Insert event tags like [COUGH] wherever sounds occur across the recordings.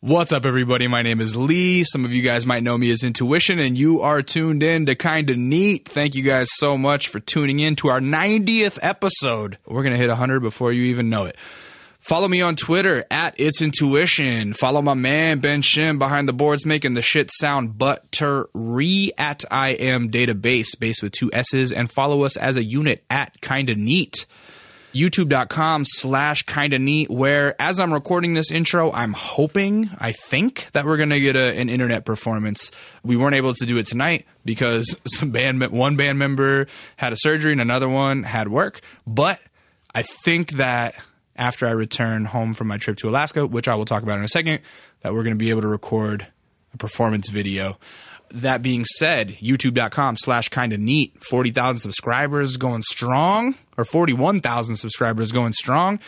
What's up, everybody? My name is Lee. Some of you guys might know me as Intuition, and you are tuned in to Kinda Neat. Thank you guys so much for tuning in to our 90th episode. We're going to hit 100 before you even know it. Follow me on Twitter at It's Intuition. Follow my man Ben Shim behind the boards making the shit sound buttery at I am database, base with two S's, and follow us as a unit at Kinda Neat youtube.com slash kinda neat where as i'm recording this intro i'm hoping i think that we're going to get a, an internet performance. We weren't able to do it tonight because [LAUGHS] some band one band member had a surgery and another one had work. But i think that after i return home from my trip to alaska which i will talk about in a second that we're going to be able to record a performance video. That being said, youtube.com slash kind of neat, 40,000 subscribers going strong, or 41,000 subscribers going strong.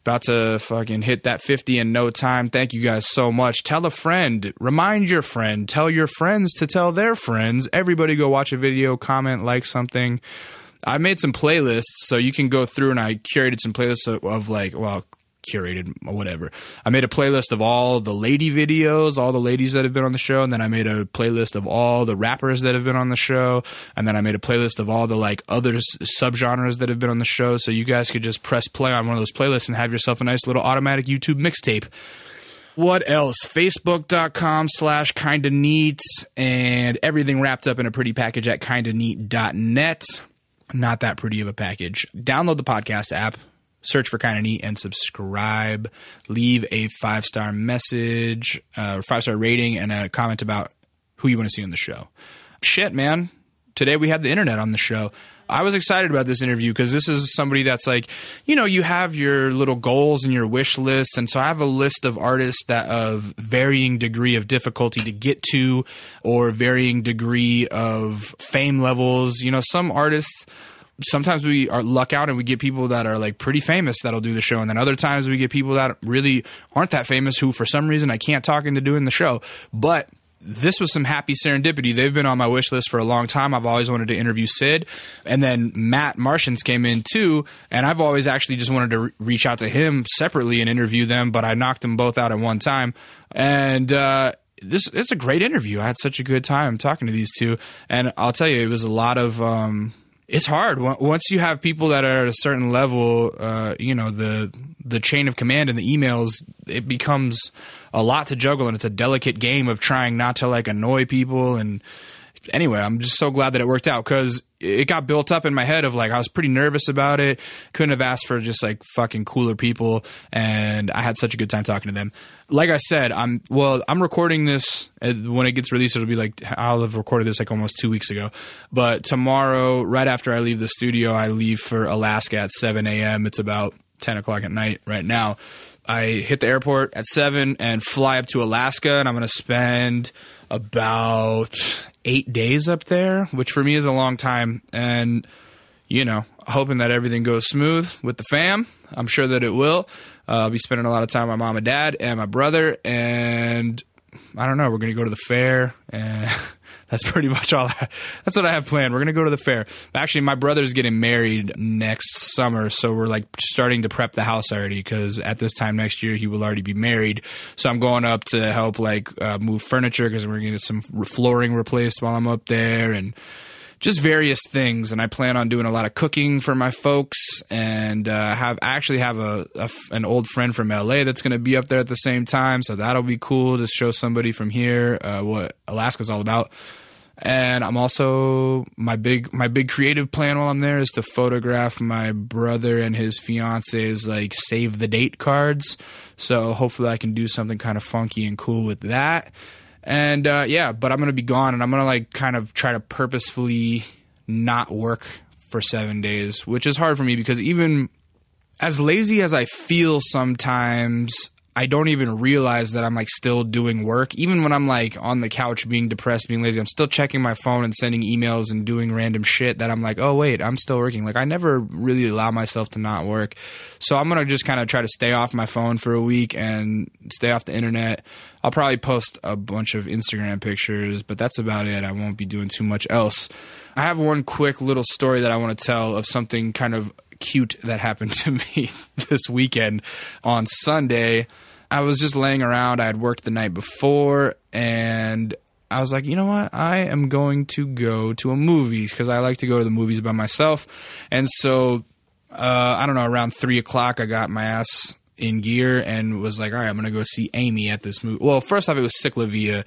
About to fucking hit that 50 in no time. Thank you guys so much. Tell a friend, remind your friend, tell your friends to tell their friends. Everybody go watch a video, comment, like something. I made some playlists, so you can go through and I curated some playlists of, of like, well, curated whatever. I made a playlist of all the lady videos, all the ladies that have been on the show, and then I made a playlist of all the rappers that have been on the show, and then I made a playlist of all the like other subgenres that have been on the show. So you guys could just press play on one of those playlists and have yourself a nice little automatic YouTube mixtape. What else? Facebook.com slash kinda neat and everything wrapped up in a pretty package at kinda neat.net. Not that pretty of a package. Download the podcast app search for kind of neat and subscribe. Leave a five star message uh, five star rating and a comment about who you want to see on the show. Shit man. Today we had the internet on the show. I was excited about this interview because this is somebody that's like you know you have your little goals and your wish list and so i have a list of artists that of varying degree of difficulty to get to or varying degree of fame levels. You know some artists sometimes we are luck out and we get people that are like pretty famous that'll do the show and then other times we get people that really aren't that famous who for some reason I can't talk into doing the show but this was some happy serendipity. They've been on my wish list for a long time. I've always wanted to interview Syd. And then Matt Martians came in too. And I've always actually just wanted to re- reach out to him separately and interview them, but I knocked them both out at one time. And, uh, this it's a great interview. I had such a good time talking to these two, and I'll tell you, it was a lot of um, it's hard once you have people that are at a certain level. Uh, you know the the chain of command and the emails. It becomes a lot to juggle, and it's a delicate game of trying not to like annoy people. And anyway, I'm just so glad that it worked out because it got built up in my head of like I was pretty nervous about it. Couldn't have asked for just like fucking cooler people, and I had such a good time talking to them. Like I said, I'm well. I'm recording this uh, when it gets released. It'll be like I'll have recorded this like almost two weeks ago. But tomorrow, right after I leave the studio, I leave for Alaska at 7 a.m. It's about 10 o'clock at night right now. I hit the airport at seven and fly up to Alaska, and I'm going to spend about eight days up there, which for me is a long time. And, you know, hoping that everything goes smooth with the fam. I'm sure that it will. Uh, I'll be spending a lot of time with my mom and dad and my brother. And I don't know, we're going to go to the fair. And [LAUGHS] that's pretty [LAUGHS] much all. I, that's what I have planned. We're gonna go to the fair. Actually, my brother's getting married next summer, so we're like starting to prep the house already because at this time next year he will already be married. So I'm going up to help like uh, move furniture because we're gonna get some flooring replaced while I'm up there and just various things. And I plan on doing a lot of cooking for my folks, and uh, have actually have a, a, an old friend from LA that's going to be up there at the same time. So that'll be cool to show somebody from here uh, what Alaska's all about and I'm also my big my big creative plan while I'm there is to photograph my brother and his fiance's like save the date cards. So hopefully I can do something kind of funky and cool with that. And uh, yeah, but I'm gonna be gone, and I'm gonna like kind of try to purposefully not work for seven days, which is hard for me because even as lazy as I feel sometimes, I don't even realize that I'm like still doing work. Even when I'm like on the couch being depressed, being lazy, I'm still checking my phone and sending emails and doing random shit that I'm like, oh, wait, I'm still working. Like, I never really allow myself to not work. So I'm going to just kind of try to stay off my phone for a week and stay off the internet. I'll probably post a bunch of Instagram pictures, but that's about it. I won't be doing too much else. I have one quick little story that I want to tell of something kind of cute that happened [LAUGHS] to me this weekend on Sunday. I was just laying around. I had worked the night before, and I was like, you know what? I am going to go to a movie because I like to go to the movies by myself. And so, uh, I don't know, around three o'clock, I got my ass in gear and was like, all right, I'm going to go see Amy at this movie. Well, first off, it was CicLAvia.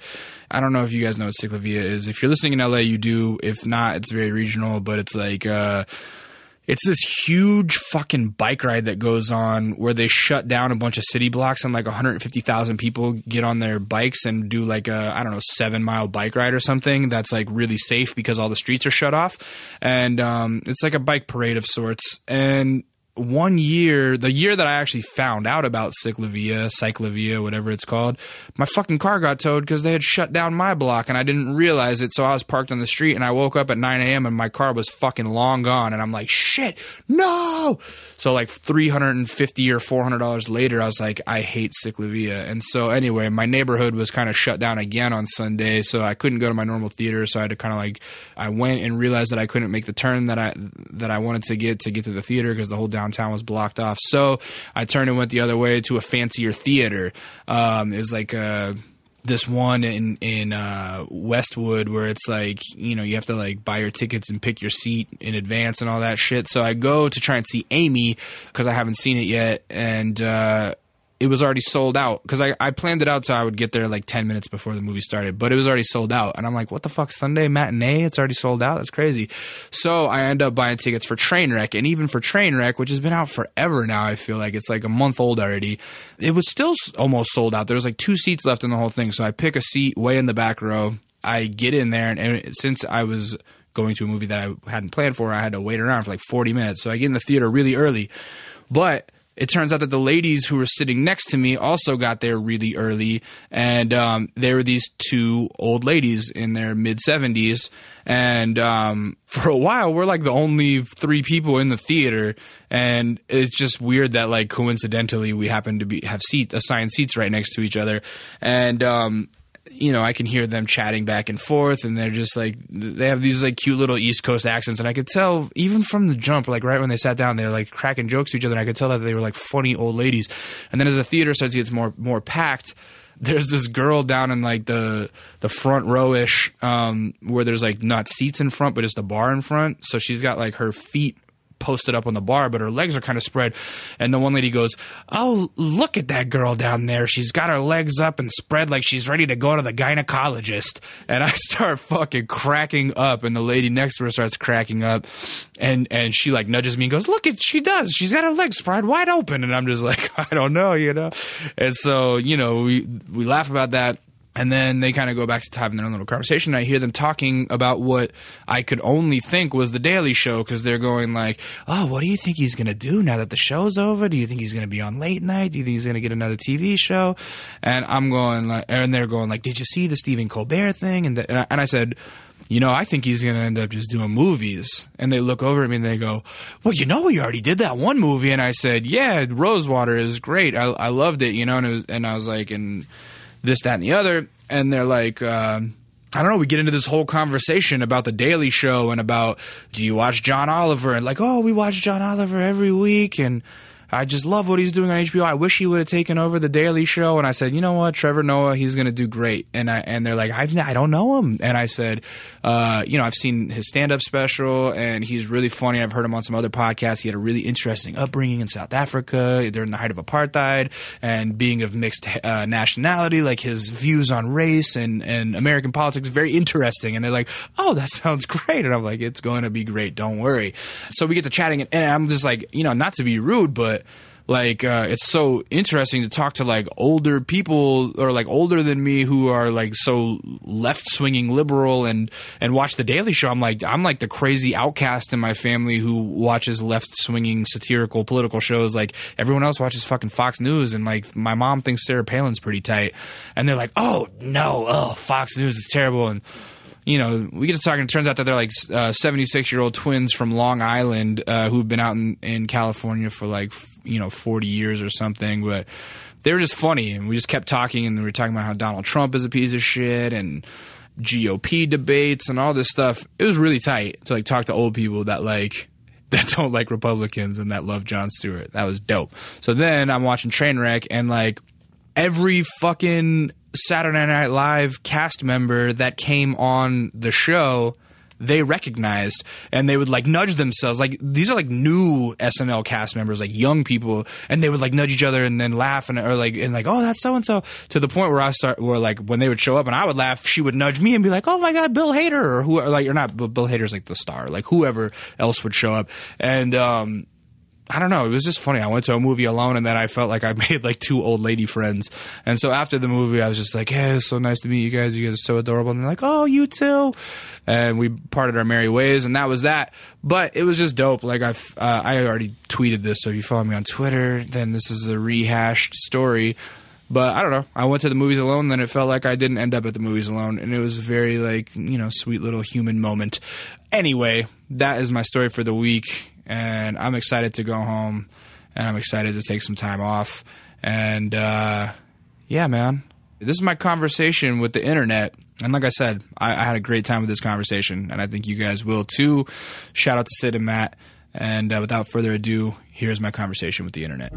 I don't know if you guys know what CicLAvia is. If you're listening in LA, you do. If not, it's very regional, but it's like, uh, it's this huge fucking bike ride that goes on where they shut down a bunch of city blocks and like 150,000 people get on their bikes and do like a I don't know 7 mile bike ride or something that's like really safe because all the streets are shut off. And um, it's like a bike parade of sorts. And one year, the year that I actually found out about CicLAvia, CicLAvia, whatever it's called, my fucking car got towed because they had shut down my block and I didn't realize it. So I was parked on the street and I woke up at 9 a.m. and my car was fucking long gone. And I'm like, shit, no. So like 350 or $400 later, I was like, I hate CicLAvia. And so anyway, my neighborhood was kind of shut down again on Sunday. So I couldn't go to my normal theater. So I had to kind of like, I went and realized that I couldn't make the turn that I, that I wanted to get to get to the theater because the whole down downtown was blocked off. So I turned and went the other way to a fancier theater. Um, it was like a this one in in uh, Westwood where it's like you know you have to like buy your tickets and pick your seat in advance and all that shit. So I go to try and see Amy because I haven't seen it yet, and uh, it was already sold out because I, I planned it out so I would get there like 10 minutes before the movie started, but it was already sold out. And I'm like, what the fuck, Sunday matinee? It's already sold out? That's crazy. So I end up buying tickets for Trainwreck. And even for Trainwreck, which has been out forever now, I feel like it's like a month old already, it was still almost sold out. There was like two seats left in the whole thing. So I pick a seat way in the back row. I get in there, and, and since I was going to a movie that I hadn't planned for, I had to wait around for like 40 minutes. So I get in the theater really early. But it turns out that the ladies who were sitting next to me also got there really early, and um, they were these two old ladies in their mid seventies. And um, for a while, we're like the only three people in the theater, and it's just weird that like coincidentally we happen to be have seat assigned seats right next to each other, and um, you know, I can hear them chatting back and forth, and they're just like they have these like cute little East Coast accents, and I could tell even from the jump, like right when they sat down, they're like cracking jokes to each other, and I could tell that they were like funny old ladies. And then as the theater starts to get more more packed, there's this girl down in like the the front rowish um, where there's like not seats in front, but just a bar in front. So she's got like her feet posted up on the bar, but her legs are kind of spread. And the one lady goes, Oh, look at that girl down there. She's got her legs up and spread like she's ready to go to the gynecologist. And I start fucking cracking up, and the lady next to her starts cracking up. And and she like nudges me and goes, Look at she does. She's got her legs spread wide open. And I'm just like, [LAUGHS] I don't know, you know? And so, you know, we we laugh about that and then they kind of go back to having their own little conversation. I hear them talking about what I could only think was the Daily Show because they're going like, "Oh, what do you think he's going to do now that the show's over? Do you think he's going to be on late night? Do you think he's going to get another TV show?" And I'm going like, and they're going like, "Did you see the Stephen Colbert thing?" And the, and, I, and I said. You know, I think he's going to end up just doing movies. And they look over at me and they go, Well, you know, we already did that one movie. And I said, Yeah, Rosewater is great. I, I loved it, you know, and, was, and I was like, and this, that, and the other. And they're like, uh, I don't know. We get into this whole conversation about the Daily Show and about do you watch John Oliver and like, oh, we watch John Oliver every week and I just love what he's doing on HBO. I wish he would have taken over the Daily Show. And I said, you know what, Trevor Noah, he's going to do great. And I and they're like, I've, I don't know him. And I said, uh, you know, I've seen his stand up special, and he's really funny. I've heard him on some other podcasts. He had a really interesting upbringing in South Africa during the height of apartheid, and being of mixed uh, nationality. Like his views on race and and American politics, very interesting. And they're like, oh, that [LAUGHS] sounds great. And I'm like, it's going to be great. Don't worry. So we get to chatting, and I'm just like, you know, not to be rude, but like uh, it's so interesting to talk to like older people or like older than me who are like so left swinging liberal and and watch the Daily Show. I'm like I'm like the crazy outcast in my family who watches left swinging satirical political shows. Like everyone else watches fucking Fox News and like my mom thinks Sarah Palin's pretty tight, and they're like, oh no, oh Fox News is terrible and you know, we get to talking. It turns out that they're like 76 uh, year old twins from Long Island uh, who've been out in, in California for like you know 40 years or something but they were just funny and we just kept talking and we were talking about how Donald Trump is a piece of shit and GOP debates and all this stuff. It was really tight to like talk to old people that like [LAUGHS] that don't like Republicans and that love Jon Stewart. That was dope. So then I'm watching Trainwreck and like every fucking Saturday Night Live cast member that came on the show they recognized and they would like nudge themselves. Like these are like new SNL cast members like young people and they would like nudge each other and then laugh and or like and like oh that's so and so to the point where I start where like when they would show up and I would laugh she would nudge me and be like oh my god Bill Hader or who or like or not Bill Hader's like the star like whoever else would show up. And um I don't know. It was just funny. I went to a movie alone, and then I felt like I [LAUGHS] made like two old lady friends. And so after the movie, I was just like, "Hey, it's so nice to meet you guys. You guys are so adorable." And they're like, "Oh, you too." And we parted our merry ways, and that was that. But it was just dope. Like I, uh, I already tweeted this, so if you follow me on Twitter, then this is a rehashed story. But I don't know. I went to the movies alone, then it felt like I didn't end up at the movies alone, and it was a very like you know sweet little human moment. Anyway, that is my story for the week and I'm excited to go home, and I'm excited to take some time off. And uh, yeah, man, this is my conversation with the internet. And like I said, I, I, had a great time with this conversation, and I think you guys will too. Shout out to Syd and Matt. And uh, without further ado, here's my conversation with the internet.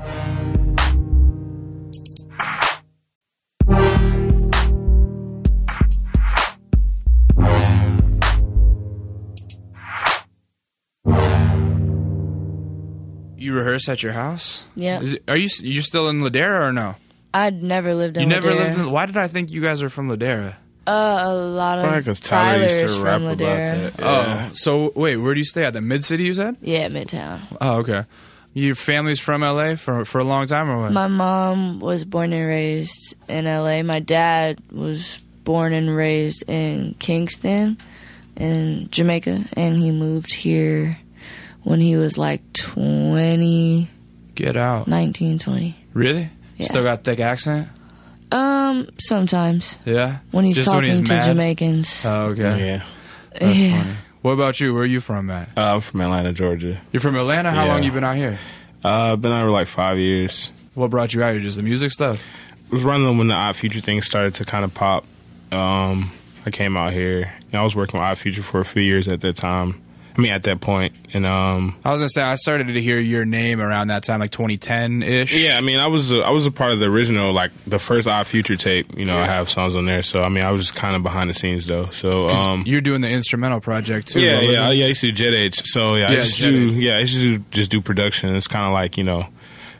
Rehearse at your house? Yeah. It, are you you still in Ladera or no? I'd never lived in. You never Ladera. lived in. Why did I think you guys are from Ladera? Uh, a lot of because Tyler used Tyler's to from rap about Ladera. that. Yeah. Oh, so wait, where do you stay at? The Mid City, you said? Yeah, Midtown. Oh, okay. Your family's from LA for for a long time or what? My mom was born and raised in LA. My dad was born and raised in Kingston, in Jamaica, and he moved here when he was like 20, Get out. 19, 20. Really? Yeah. Still got thick accent? Um, sometimes Yeah. when he's Just talking when he's to mad? Jamaicans. Oh, okay. Yeah. That's Yeah. funny. What about you? Where are you from, Matt? Uh, I'm from Atlanta, Georgia. You're from Atlanta. How Yeah. long you been out here? Uh, been out for like five years. What brought you out here? Just the music stuff. I was running when the Odd Future thing started to kind of pop. Um, I came out here. And I was working with Odd Future for a few years at that time. I mean, at that point, and um, I was gonna say I started to hear your name around that time, like 2010 ish. yeah, I mean, I was a, I was a part of the original, like the first Odd Future tape. You know, I have songs on there, so I mean, I was just kind of behind the scenes though. So um, You're doing the instrumental project too. yeah, yeah, yeah. I used to do Jet Age, so yeah, I Yeah, used to do yeah, I used to just do production. It's kind of like you know,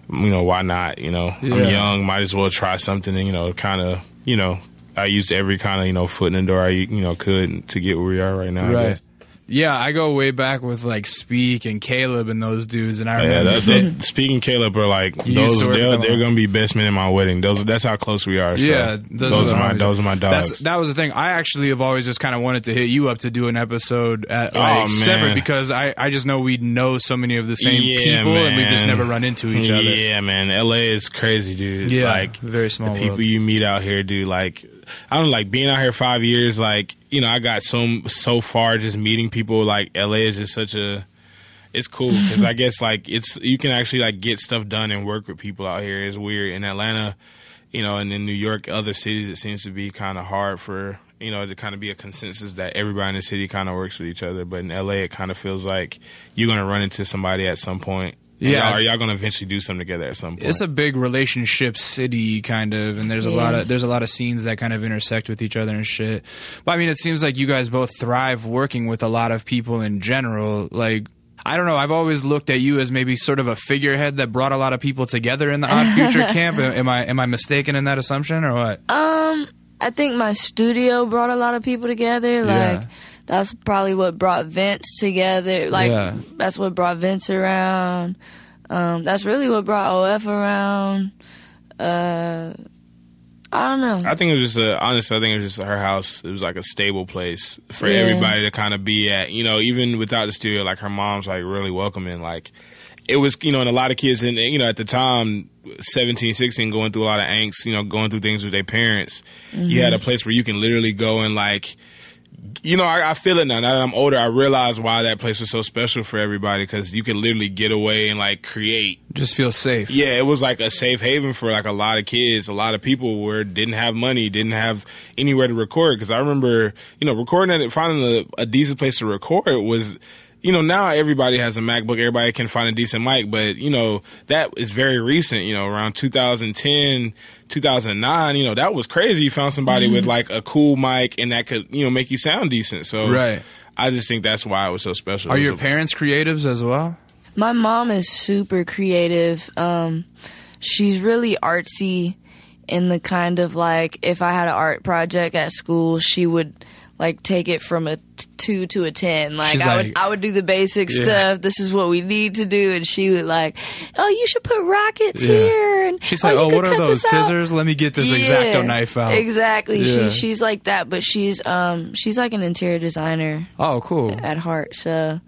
you know, why not? You know, Yeah. I'm young, might as well try something. And you know, kind of, you know, I used every kind of you know foot in the door I you know could to get where we are right now. Right. Yeah, I go way back with like Speak and Caleb and those dudes, and I Yeah, remember that, that, speaking Caleb are like You those. used to work with They're, they're gonna be best men in my wedding. Those that's how close we are. So Yeah, those, those, are the my those are my dogs. That's, that was the thing. I actually have always just kind of wanted to hit you up to do an episode at Oh, like man. separate because I, I just know we know so many of the same Yeah, people and we've just never run into each other. Yeah, man. LA is crazy, dude. Yeah, like very small The people world. you meet out here, dude. Like, I don't like being out here five years. Like, you know, I got so so far just meeting people. Like, LA is just such a. It's cool [LAUGHS] because I guess like it's you can actually like get stuff done and work with people out here. It's weird in Atlanta, you know, and in New York, other cities, it seems to be kind of hard for you know to kind of be a consensus that everybody in the city kind of works with each other. But in LA, it kind of feels like you're gonna run into somebody at some point. And Yeah, y'all, are y'all gonna eventually do something together at some point? It's a big relationship city kind of, and there's a Yeah. lot of there's a lot of scenes that kind of intersect with each other and shit. But I mean, it seems like you guys both thrive working with a lot of people in general. Like I don't know, I've always looked at you as maybe sort of a figurehead that brought a lot of people together in the Odd Future [LAUGHS] camp. Am I am I mistaken in that assumption or what? Um, I think my studio brought a lot of people together. Like Yeah. That's probably what brought Vince together. Like Yeah. that's what brought Vince around. Um, that's really what brought OF around. Uh, I don't know. I think it was just a honestly. I think it was just her house. It was like a stable place for Yeah. everybody to kind of be at. You know, even without the studio, like her mom's like really welcoming. Like it was, you know, and a lot of kids, and you know, at the time, 17, 16, going through a lot of angst. You know, going through things with their parents. You had a place where you can literally go and like. You know, I, I feel it now. Now that I'm older, I realize why that place was so special for everybody because you could literally get away and like create Just feel safe. yeah, it was like a safe haven for like a lot of kids. A lot of people where didn't have money, didn't have anywhere to record. Because I remember, you know, recording at finding a, a decent place to record was, you know, now everybody has a MacBook, everybody can find a decent mic, but you know, that is very recent, you know, around 2010, 2009, you know, that was crazy. You found somebody with like a cool mic and that could, you know, make you sound decent. So Right. I just think that's why it was so special. Are your a- parents creatives as well? My mom is super creative. Um, she's really artsy in the kind of like if I had an art project at school, she would like take it from a t- two to a ten. Like She's I would, like- I would do the basic Yeah. stuff. This is what we need to do, and she would like, oh, you should put rockets Yeah. here. And She's oh, like, oh, what are those this out." scissors? Let me get this exacto knife out. Exactly. Yeah. She she's like that, but she's um she's like an interior designer Oh, cool. at heart. So,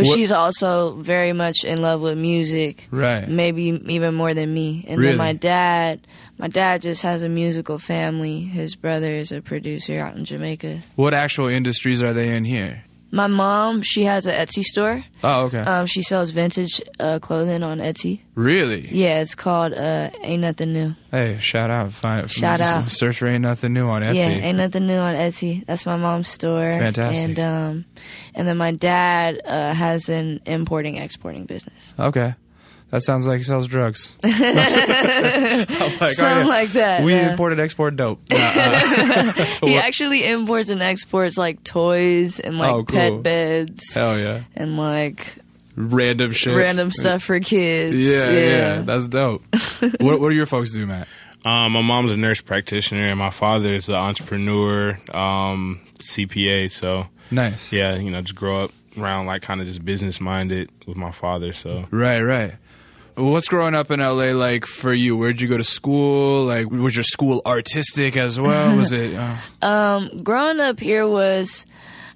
but What- she's also very much in love with music. Right. Maybe even more than me. And Really? then my dad, my dad just has a musical family. His brother is a producer out in Jamaica. What actual industries are they in here? My mom, she has an Etsy store. Oh, okay. Um, she sells vintage uh, clothing on Etsy. really? Yeah, it's called uh, Ain't Nothing New. Hey, shout out. Find, Shout out. Search for Ain't Nothing New on Etsy. Yeah, Ain't Nothing New on Etsy. That's my mom's store. Fantastic. And um, and then my dad uh, has an importing exporting business. Okay. That sounds like he sells drugs. [LAUGHS] [LAUGHS] I'm like, oh, Something like that. We yeah. import and export dope. Uh, uh, [LAUGHS] He actually imports and exports like toys and like Oh, cool. pet beds hell yeah. and like Random shit. random stuff for kids. Yeah, yeah, that's dope. what, what do your folks do, Matt? Um, my mom's a nurse practitioner, and my father is an entrepreneur, um, CPA. So Nice. yeah, you know, just grow up around like kind of just business minded with my father. So Right, right. What's growing up in LA like for you? Where'd you go to school? Like, was your school artistic as well? [LAUGHS] Was it? Uh, Um, growing up here was,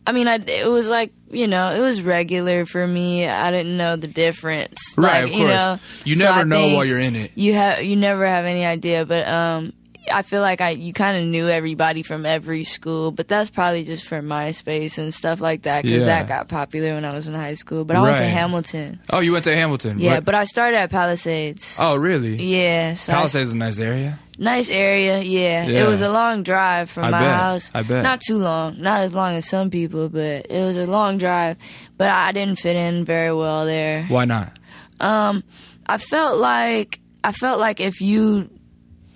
I mean, I it was like you know it was regular for me. I didn't know the difference. right, Like, of course. You, know, you never I know while you're in it. You have you never have any idea, but um. I feel like I you kind of knew everybody from every school, but that's probably just for MySpace and stuff like that because Yeah. that got popular when I was in high school. But I went to Hamilton, Oh, you went to Hamilton. yeah. But I started at Palisades. oh, really? Yeah, so I- Palisades is a nice area. nice area. Yeah. Yeah. it was a long drive from I my bet. house. I bet. not too long, not as long as some people, but it was a long drive. But I didn't fit in very well there. Why not? Um, I felt like I felt like if you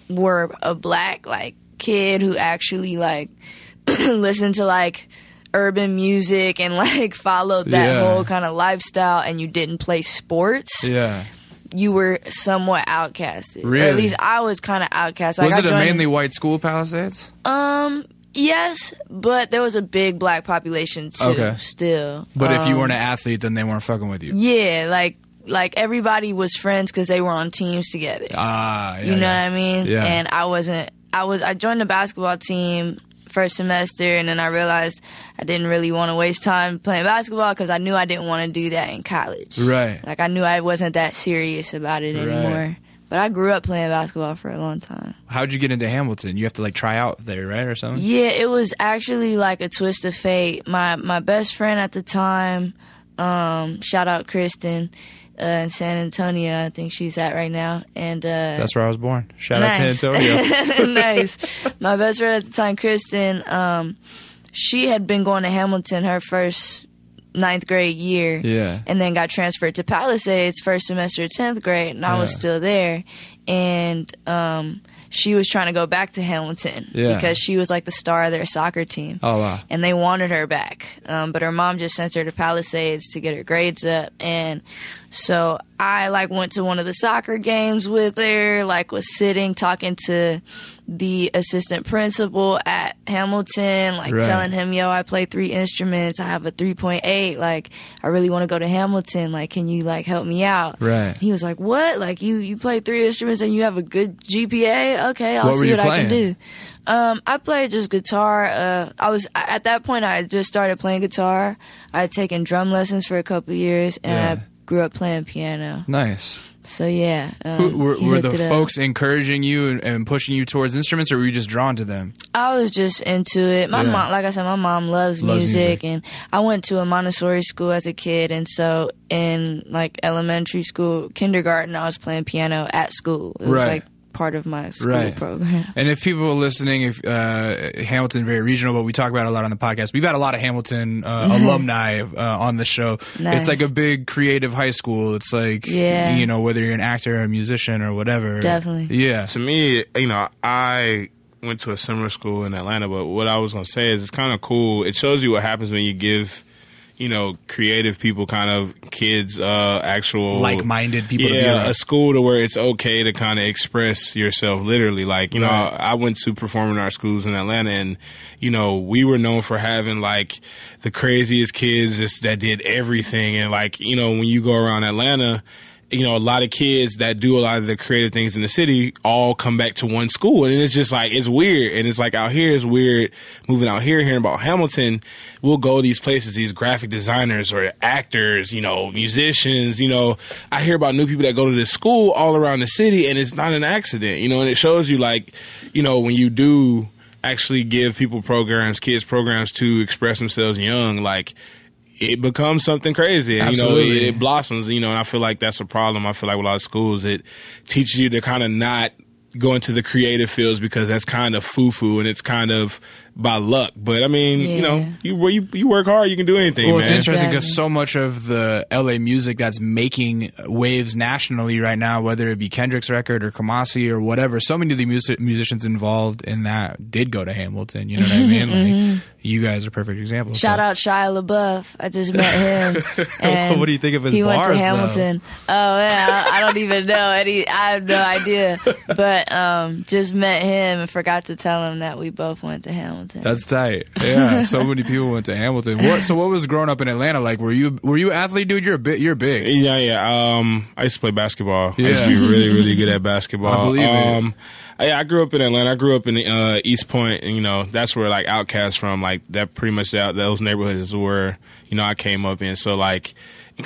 were a black like kid who actually like [CLEARS THROAT] listened to like urban music and like [LAUGHS] followed that Yeah. whole kind of lifestyle and you didn't play sports, Yeah. you were somewhat outcasted. Or Really? at least I was kind of outcast. Like, was it a mainly white school, Palisades? Um, yes, but there was a big black population too. Okay. Still, But if you Um, weren't an athlete, then they weren't fucking with you. yeah, like like everybody was friends because they were on teams together. Ah, yeah, you know yeah. what I mean? Yeah. And I wasn't. I was. I joined the basketball team first semester, and then I realized I didn't really want to waste time playing basketball because I knew I didn't want to do that in college. Right. Like I knew I wasn't that serious about it Right. anymore. But I grew up playing basketball for a long time. How'd you get into Hamilton? You have to like try out there, right, or something? Yeah, it was actually like a twist of fate. My my best friend at the time, um, shout out Kristen, uh, in San Antonio. I think she's at right now, and uh, That's where I was born. Shout nice. out to Antonio. [LAUGHS] nice. My best friend at the time, Kristen, um, she had been going to Hamilton her first ninth grade year. Yeah. And then got transferred to Palisades first semester of 10th grade, and I was still there. And um, she was trying to go back to Hamilton Yeah. because she was like the star of their soccer team. Oh wow. And they wanted her back. Um, but her mom just sent her to Palisades to get her grades up. And so I like went to one of the soccer games with her, like was sitting talking to the assistant principal at Hamilton, like Right. telling him, yo, I play three instruments. I have a 3.8. Like, I really want to go to Hamilton. Like, can you like help me out? Right. He was like, what? Like, you, you play three instruments and you have a good GPA? Okay, I'll What see what I can do. Um, I played just guitar. Uh, I was at that point. I just started playing guitar. I had taken drum lessons for a couple of years, and Yeah. I grew up playing piano. Nice. So yeah, um, Who, were were the it up. folks encouraging you and, and pushing you towards instruments, or were you just drawn to them? I was just into it. My Yeah. mom, like I said, my mom loves, Loves music, music. and I went to a Montessori school as a kid, and so in like elementary school, kindergarten, I was playing piano at school. It was Right. like part of my school Right. program. And if people are listening, if uh, Hamilton very regional, but we talk about it a lot on the podcast. We've had a lot of Hamilton uh, [LAUGHS] alumni uh, on the show. Nice. It's like a big creative high school. It's like Yeah. you know whether you're an actor or a musician or whatever. Definitely. Yeah. to me, you know, I went to a similar school in Atlanta, but what I was gonna say is it's kind of cool. It shows you what happens when you give, you know, creative people, kind of kids, uh, actual Like-minded people to be Yeah, a school to where it's okay to kind of express yourself. Literally, like you know, Right. I went to performing arts schools in Atlanta, and you know, we were known for having like the craziest kids just that did everything, and like you know, when you go around Atlanta you know, a lot of kids that do a lot of the creative things in the city all come back to one school. And it's just like, it's weird. And it's like out here, it's weird moving out here, hearing about Hamilton. We'll go these places, these graphic designers or actors, you know, musicians, you know, I hear about new people that go to this school all around the city and it's not an accident, you know, and it shows you like, you know, when you do actually give people programs, kids programs to express themselves young, like, it becomes something crazy. And, you know, it, it blossoms, you know, and I feel like that's a problem. I feel like with a lot of schools, it teaches you to kind of not go into the creative fields because that's kind of foo foo and it's kind of by luck. But I mean, you know, you, you you work hard, you can do anything, Well, it's interesting because Exactly. so much of the LA music that's making waves nationally right now, whether it be Kendrick's record or Kamasi or whatever, so many of the music- musicians involved in that did go to Hamilton. You know what I [LAUGHS] mean? Like, you guys are perfect examples. Shout so. out Shia LaBeouf. I just met him. And [LAUGHS] What do you think of his he went bars, to though? Hamilton. Oh yeah, I, I don't even know any. I have no idea. [LAUGHS] But um, just met him and forgot to tell him that we both went to Hamilton. That's tight. Yeah, so [LAUGHS] many people went to Hamilton. What, so, what was growing up in Atlanta like? Were you were you an athlete, dude? You're a bit. You're big. Yeah, yeah. Um, I used to play basketball. I used to be really, really good at basketball. I believe it. um, Yeah, I grew up in Atlanta. I grew up in uh, East Point, and you know that's where like Outkast from. Like that, pretty much that those neighborhoods where you know I came up in. So like,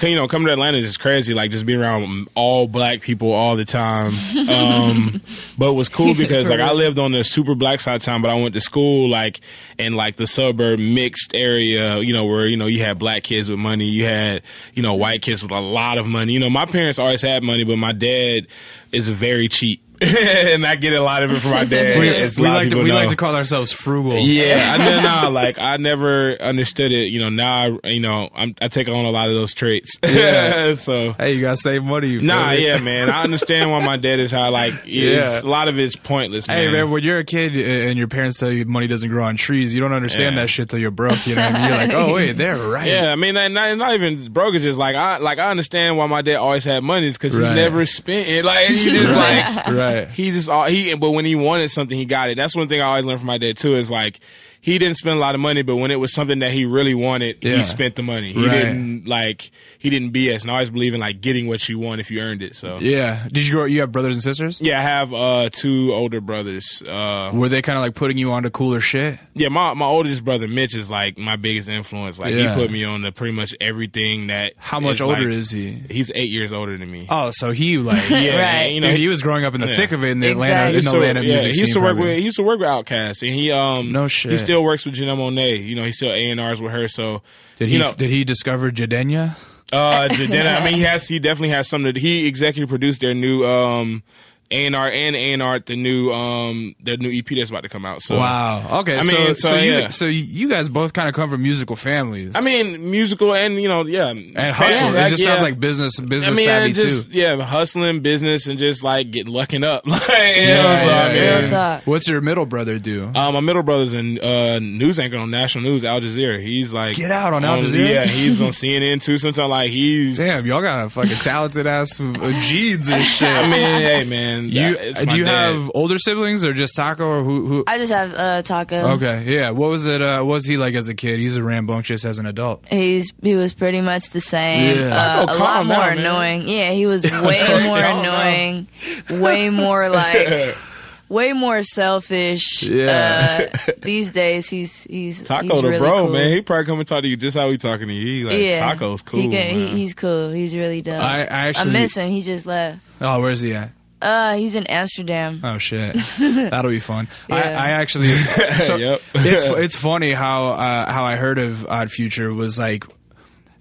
you know, coming to Atlanta is just crazy. Like just being around all black people all the time. [LAUGHS] Um, but it was cool [LAUGHS] because like I lived on the super black side of town, but I went to school like in like the suburb mixed area. You know where you know you had black kids with money, you had you know white kids with a lot of money. You know my parents always had money, but my dad is very cheap. [LAUGHS] and I get a lot of it from my dad. We, we like to we like to call ourselves frugal. Yeah, I know now. Like I never understood it. You know, now I, you know I'm, I take on a lot of those traits. Yeah. [LAUGHS] so Hey, you gotta save money. You nah, yeah, man. I understand why my dad is how like [LAUGHS] Yeah. a lot of it's pointless. Hey man. man, when you're a kid uh, and your parents tell you money doesn't grow on trees, you don't understand Yeah. that shit till you're broke. You know I mean? You're like, oh wait, they're right. Yeah, I mean, not, not, even broke. It's just like I like I understand why my dad always had money is because Right. he never spent it. Like he just like right. He just all he. But when he wanted something, he got it. That's one thing I always learned from my dad too. Is like he didn't spend a lot of money, but when it was something that he really wanted, Yeah. he spent the money. He Right. didn't like he didn't BS. And I always believe in like getting what you want if you earned it. So Yeah. Did you grow? You have brothers and sisters? yeah, I have uh two older brothers. Uh Were they kind of like putting you on onto cooler shit? yeah, my my oldest brother Mitch is like my biggest influence. Like Yeah. he put me on to pretty much everything that. How much is, older like- is he? He's eight years older than me. Oh, so he like [LAUGHS] yeah, Right. you know Dude, he was growing up in the Yeah. thick of it in the Exactly. Atlanta, in the Atlanta yeah, music he used scene. to work probably. with he used to work with Outkast, and he um No shit. Still works with Janelle Monáe. You know, he still A and R's with her. So Did he? you know, did he discover Jidenna? uh, Jidenna, I mean, he has he definitely has something. To, he executive produced their new um A and R and A and R the new um their new EP that's about to come out. So Wow. Okay. I so, mean, so, so, you yeah. so you guys both kind of come from musical families. I mean, musical and you know, yeah, and hustle. Yeah, it just yeah. sounds like business business I mean, savvy just too. yeah, hustling business and just like getting lucking up. [LAUGHS] like, you know, Yeah, yeah, yeah. What's your middle brother do? Uh, my middle brother's a uh, news anchor on national news, Al Jazeera. He's like Get out on Al Jazeera? Yeah, he's on [LAUGHS] CNN too. Sometimes like he's Damn, y'all got a fucking talented ass uh, genes and [LAUGHS] shit. I mean, hey man, you that- do my you dad. have older siblings or just Taco or who? who? I just have uh, Taco. Okay, yeah. What was it? Uh, what was he like as a kid? He's a rambunctious as an adult. He's he was pretty much the same. Yeah. Uh, Taco, a lot more down, man. annoying. Yeah, he was [LAUGHS] way more Calm down. annoying. Way more like [LAUGHS] way more selfish. Yeah. Uh, [LAUGHS] these days he's he's Taco he's the really bro, cool. man. He probably come and talk to you just how he talking to you. He like yeah, Taco's cool. He can, he, he's cool. He's really dope. I, I actually I miss him. He just left. Oh, where's he at? Uh, he's in Amsterdam. Oh shit, [LAUGHS] that'll be fun. I, I actually, [LAUGHS] so Yep. it's [LAUGHS] it's funny how uh, how I heard of Odd Future was like.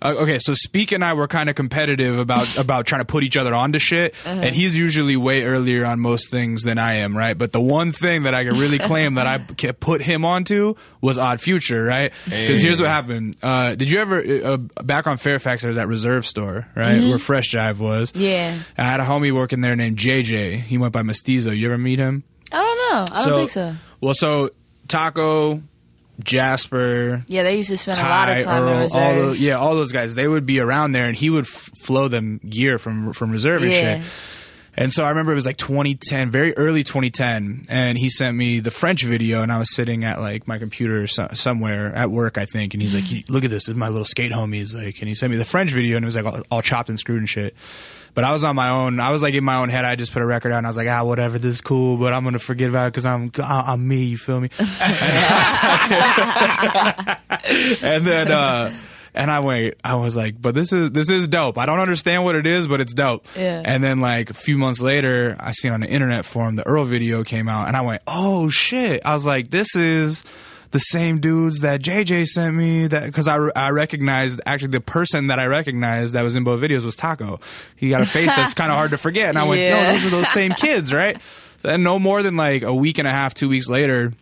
Uh, okay, so Speak and I were kind of competitive about [LAUGHS] about trying to put each other onto shit, Uh-huh. and he's usually way earlier on most things than I am, right? But the one thing that I can really claim that I [LAUGHS] put him onto was Odd Future, right? Because here's what happened. Uh, did you ever uh, back on Fairfax? There's that Reserve store, right, Mm-hmm. where Fresh Jive was. Yeah. I had a homie working there named JJ. He went by Mestizo. You ever meet him? I don't know. I don't think so. Well, so Taco, Jasper, Yeah, they used to spend a lot of time in Earl, all those, yeah, all those guys, they would be around there, and he would f- flow them gear from from reserve and Yeah. shit. And so I remember it was like 2010, very early 2010, and he sent me the French video, and I was sitting at like my computer so- somewhere at work, I think, and he's like, "Look at this, this is my little skate homie." He's like, and he sent me the French video, and it was like all, all chopped and screwed and shit. But I was on my own. I was like in my own head. I just put a record out, and I was like, "Ah, whatever, this is cool." But I'm gonna forget about it because I'm I'm me. You feel me? [LAUGHS] and then uh and I went I was like, but this is this is dope. I don't understand what it is, but it's dope. Yeah. And then like a few months later, I seen on the internet forum the Earl video came out and I went, "Oh shit." I was like, "This is the same dudes that JJ sent me that because I, I recognized actually the person that I recognized that was in both videos was Taco. He got a face that's kind of hard to [LAUGHS] forget, and I went, Yeah. no, those are those same [LAUGHS] kids, right? So then no more than like a week and a half, two weeks later,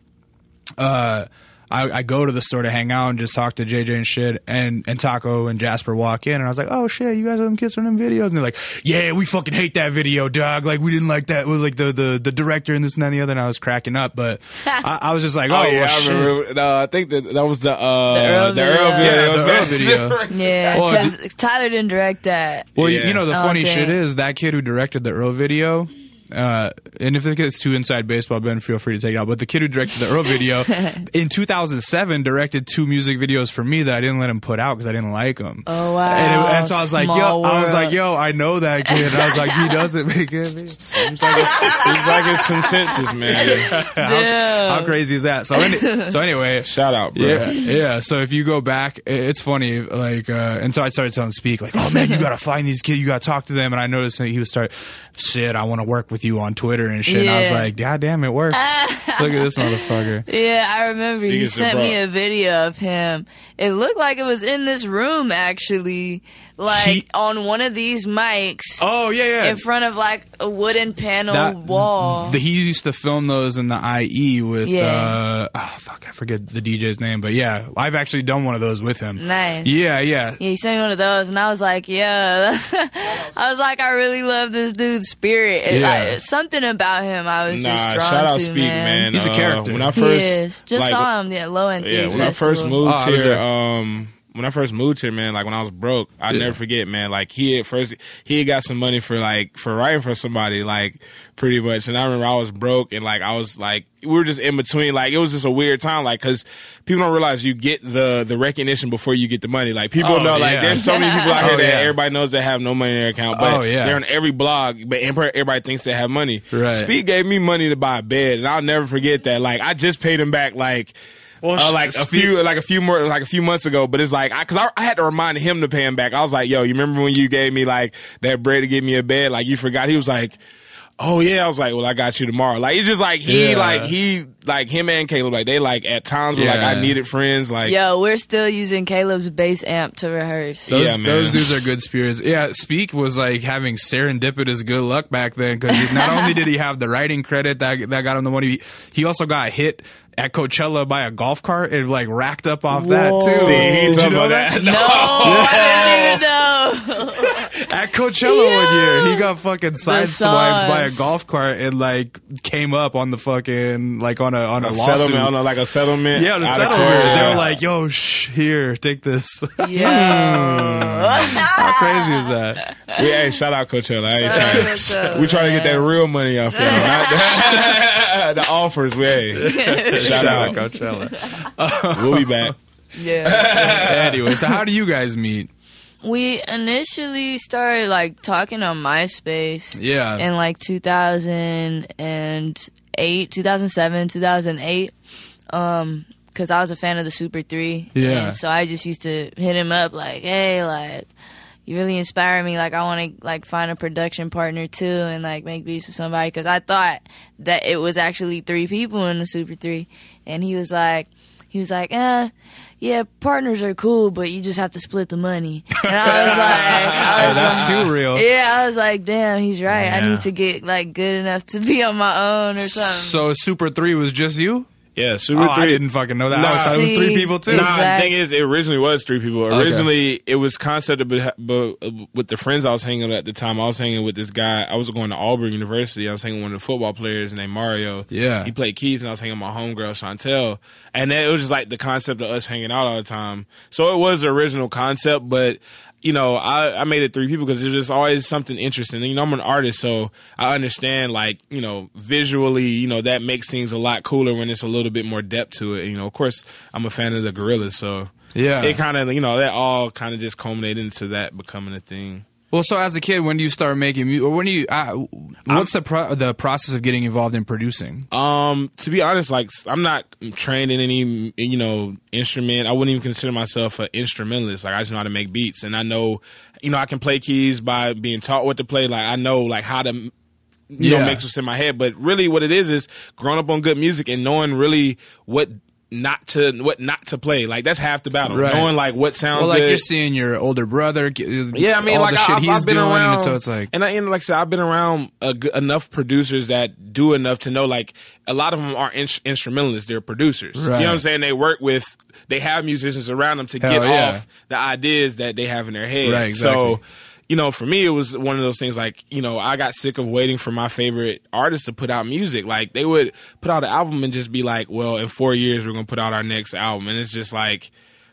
uh, I, I go to the store to hang out and just talk to JJ and shit, and, and Taco and Jasper walk in, and I was like, "Oh shit, you guys are them kids from them videos?" And they're like, "Yeah, we fucking hate that video, dog. Like we didn't like that. It was like the the the director and this and that and the other." And I was cracking up, but [LAUGHS] I, I was just like, "Oh, Oh, yeah, well, I shit." remember. No, I think that that was the uh, The Earl the Earl video. video. Yeah, the Earl [LAUGHS] video. [LAUGHS] Yeah, Well, because Tyler didn't direct that. Well, you- Yeah. you know the Oh, funny dang. shit is that kid who directed the Earl video. Uh, and if it gets too inside baseball, Ben, feel free to take it out. But the kid who directed the Earl video [LAUGHS] in 2007 directed two music videos for me that I didn't let him put out because I didn't like them. Oh, wow. And, it- and so I was like, yo, Small I was like, yo, I know that kid. And I was like, he doesn't make it. Seems like it's, seems like it's consensus, man. [LAUGHS] Damn. How crazy is that? So, any, so anyway, [LAUGHS] Shout out, bro. Yeah, yeah. So if you go back, i- it's funny. Like, uh, and so I started telling Speak, like, "Oh man, you gotta find these kids. You gotta talk to them." And I noticed that he would start, "Syd, I want to work with you on Twitter and shit." And I was like, "God damn, it works! [LAUGHS] Look at this motherfucker." Yeah, I remember He you sent me a video of him. It looked like it was in this room actually, like He- on one of these mics Oh yeah, yeah. in front of like a wooden panel That- wall. The, he used to film those in the IE with Yeah. uh oh fuck I forget the DJ's name but yeah I've actually done one of those with him. Nice. Yeah, yeah. yeah, he sent me one of those, and I was like, "Yeah." [LAUGHS] I was like, "I really love this dude's spirit. It- Yeah. I- something about him, I was Nah, just drawn shout out to, Speak, man. man. He's a Uh, character. When I He first is. Just like, saw him, yeah, low end Yeah, theory when I first moved Oh, here, um, when I first moved here, man, like when I was broke, I Yeah. never forget, man. Like he had first, he had got some money for like for writing for somebody, like pretty much. And I remember I was broke, and like I was like, we were just in between. Like it was just a weird time, like because people don't realize you get the the recognition before you get the money. Like people Oh, know, like there's so many people out [LAUGHS] Oh, here that yeah. everybody knows that have no money in their account, but Oh, yeah. they're on every blog, but everybody thinks they have money. Right. Speed gave me money to buy a bed, and I'll never forget that. Like I just paid him back, like. Well, Uh, like a few, like a few more, like a few months ago. But it's like, I, cause I, I had to remind him to pay him back. I was like, yo, you remember when you gave me like that bread to give me a bed? Like you forgot. He was like, oh yeah. I was like, well, I got you tomorrow. Like it's just like he, Yeah. like he, like him and Caleb, like they like at times were like I needed friends. Like Yo, we're still using Caleb's bass amp to rehearse. Those, Yeah, man. those dudes are good spirits. Yeah, Speak was like having serendipitous good luck back then because not only did he have the writing credit that that got him the money, he also got hit at Coachella by a golf cart and like racked up off that too. See, he Did you talking know about that? that. No, [LAUGHS] I didn't even know. [LAUGHS] At Coachella one year, he got fucking sideswiped by a golf cart and like came up on the fucking like on a on a, a lawsuit. settlement, on a, like a settlement. yeah, the out of settlement. court. They were like, "Yo, shh, here, take this." [LAUGHS] Yeah, How crazy is that? Yeah, hey, shout out Coachella. I ain't out trying. Coachella, we trying to get that real money off y'all. not [LAUGHS] the, [LAUGHS] the offers. Way. Shout, out. Coachella. We'll be back. yeah. anyway, so how do you guys meet? We initially started like talking on MySpace Yeah. in like 2008, 2007, 2008. Um, cause I was a fan of the Super 3. Yeah. And so I just used to hit him up like, hey, like, you really inspire me. Like, I want to like find a production partner too and like make beats with somebody. Cause I thought that it was actually three people in the Super 3. And he was like, he was like, "Uh, yeah, partners are cool, but you just have to split the money." And I was [LAUGHS] like, I Hey, that's like, too real. Yeah, I was like, "Damn, he's right. I need to get like good enough to be on my own or something." So Super Three was just you? Yeah, Super Oh, Three. I didn't fucking know that. I Nah. thought it was three people too. Nah, Exactly. the thing is, it originally was three people. Originally, it was concepted, but, but with the friends I was hanging with at the time, I was hanging with this guy. I was going to Auburn University. I was hanging with one of the football players named Mario. Yeah. he played keys, and I was hanging with my homegirl Chantel. And then it was just like the concept of us hanging out all the time. So it was the original concept, but you know, I, I made it three people because there's just always something interesting. And, you know, I'm an artist, so I understand, like, you know, visually, you know, that makes things a lot cooler when it's a little bit more depth to it. You know, of course, I'm a fan of the Gorillaz, so Yeah. it kind of, you know, that all kind of just culminated into that becoming a thing. Well, so as a kid, when do you start making music, or when do you? Uh, what's the pro- the process of getting involved in producing? Um, to be honest, like I'm not trained in any you know instrument. I wouldn't even consider myself an instrumentalist. Like I just know how to make beats, and I know, you know, I can play keys by being taught what to play. Like I know like how to, you Yeah. know, make what's in my head. But really, what it is is growing up on good music and knowing really what not to what not to play. Like that's half the battle. Right. Knowing like what sounds Well, like good. you're seeing your older brother. Uh, yeah, I mean, all like the shit I, he's I've been doing, around, and so it's like, and, I, and like I said, I've been around g enough producers that do enough to know, like a lot of them are in- instrumentalists; they're producers. Right. You know what I'm saying? They work with, they have musicians around them to Hell get yeah. off the ideas that they have in their head. Right, exactly. So. You know, for me, it was one of those things like, you know, I got sick of waiting for my favorite artists to put out music. Like, they would put out an album and just be like, well, in four years, we're going to put out our next album. And it's just like,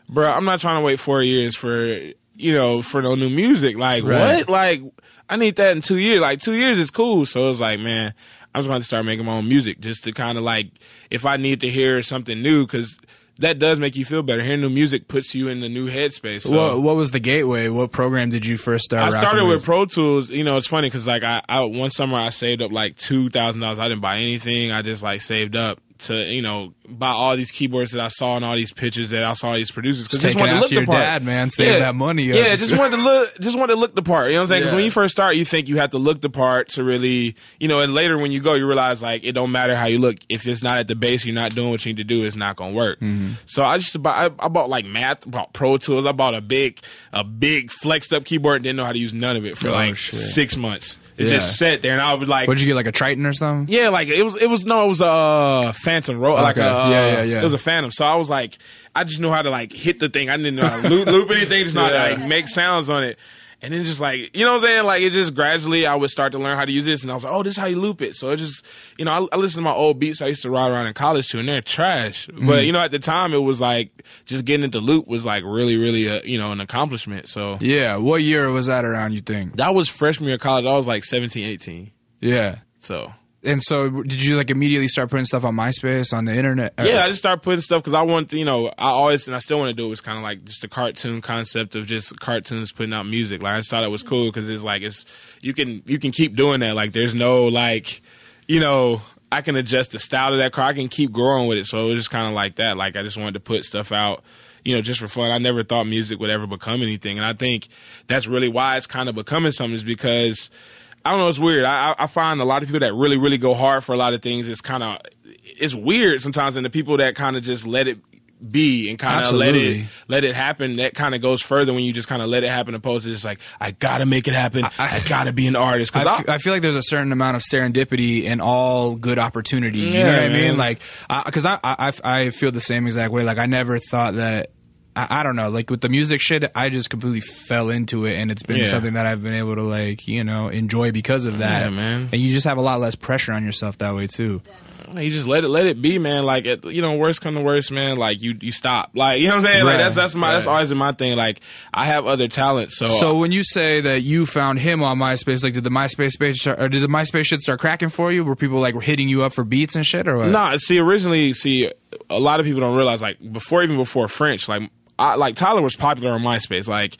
bro, I'm not trying to wait four years for you know for no new music. Like Right. what? Like I need that in two years. Like two years is cool. So it was like, man, I'm just going to start making my own music just to kind of like if I need to hear something new because that does make you feel better. Hearing new music puts you in the new headspace. So. what, what was the gateway? What program did you first start? I started with Pro Tools. You know, it's funny because like I, I one summer I saved up like two thousand dollars. I didn't buy anything. I just like saved up to you know buy all these keyboards that I saw and all these pictures that I saw these producers because Just just wanted to look your the part. dad, man. Save that money up. Yeah, just wanted to look. Just wanted to look the part. You know what I'm saying? Because Yeah. when you first start, you think you have to look the part to really, you know. And later when you go, you realize like it don't matter how you look. If it's not at the base, you're not doing what you need to do. It's not gonna work. Mm-hmm. So I just bought. I, I bought like math. Bought Pro Tools. I bought a big, a big flexed up keyboard. and Didn't know how to use none of it for Oh, like shit. six months. It Yeah. just sat there, and I was like, What'd you get? Like a Triton or something? yeah, like it was. It was no, it was a uh, Fantom Ro Like a, uh, Yeah, yeah, yeah. It was a Fantom. So I was like, I just knew how to like hit the thing. I didn't know how to loop, loop anything. Just know how to like make sounds on it. And then just like you know what I'm saying, like it just gradually I would start to learn how to use this, and I was like, oh, this is how you loop it. So it just you know I, I listen to my old beats I used to ride around in college to, and they're trash. Mm-hmm. But you know at the time it was like just getting into loop was like really really a, you know an accomplishment. So Yeah. What year was that around? You think? that was freshman year of college. I was like 17, 18. Yeah. So And so, did you like immediately start putting stuff on MySpace on the internet? Yeah, I just started putting stuff because I want to, you know, I always and I still want to do it. Was kind of like just a cartoon concept of just cartoons putting out music. Like I just thought it was cool because it's like it's you can you can keep doing that. Like there's no like, you know, I can adjust the style of that car. I can keep growing with it. So it was just kind of like that. Like I just wanted to put stuff out. You know, just for fun. I never thought music would ever become anything, and I think that's really why it's kind of becoming something. Is because I don't know. It's weird. I, I- I find a lot of people that really, really go hard for a lot of things. It's kind of it's weird sometimes, and the people that kind of just let it be and kind of let it let it happen. That kind of goes further when you just kind of let it happen, opposed to just like I gotta make it happen. I, gotta be an artist because f- I feel like there's a certain amount of serendipity in all good opportunity. you know Yeah, what I mean? man. Like, because I, I, I I feel the same exact way. Like, I never thought that. I, I don't know. Like with the music shit, I just completely fell into it, and it's been Yeah. something that I've been able to like, you know, enjoy because of that. Yeah, man. And you just have a lot less pressure on yourself that way too. you just let it let it be, man. Like it, you know, worst come to worst, man. Like you you stop. Like you know what I'm saying. Right, Like that's that's my that's always been my thing. Like I have other talents, so So when you say that you found him on MySpace, like did the MySpace page start, or did the MySpace shit start cracking for you? Were people like were hitting you up for beats and shit, or what? Nah, see, originally, see, a lot of people don't realize, like, before even before French, like, I, like Tyler was popular on MySpace. Like,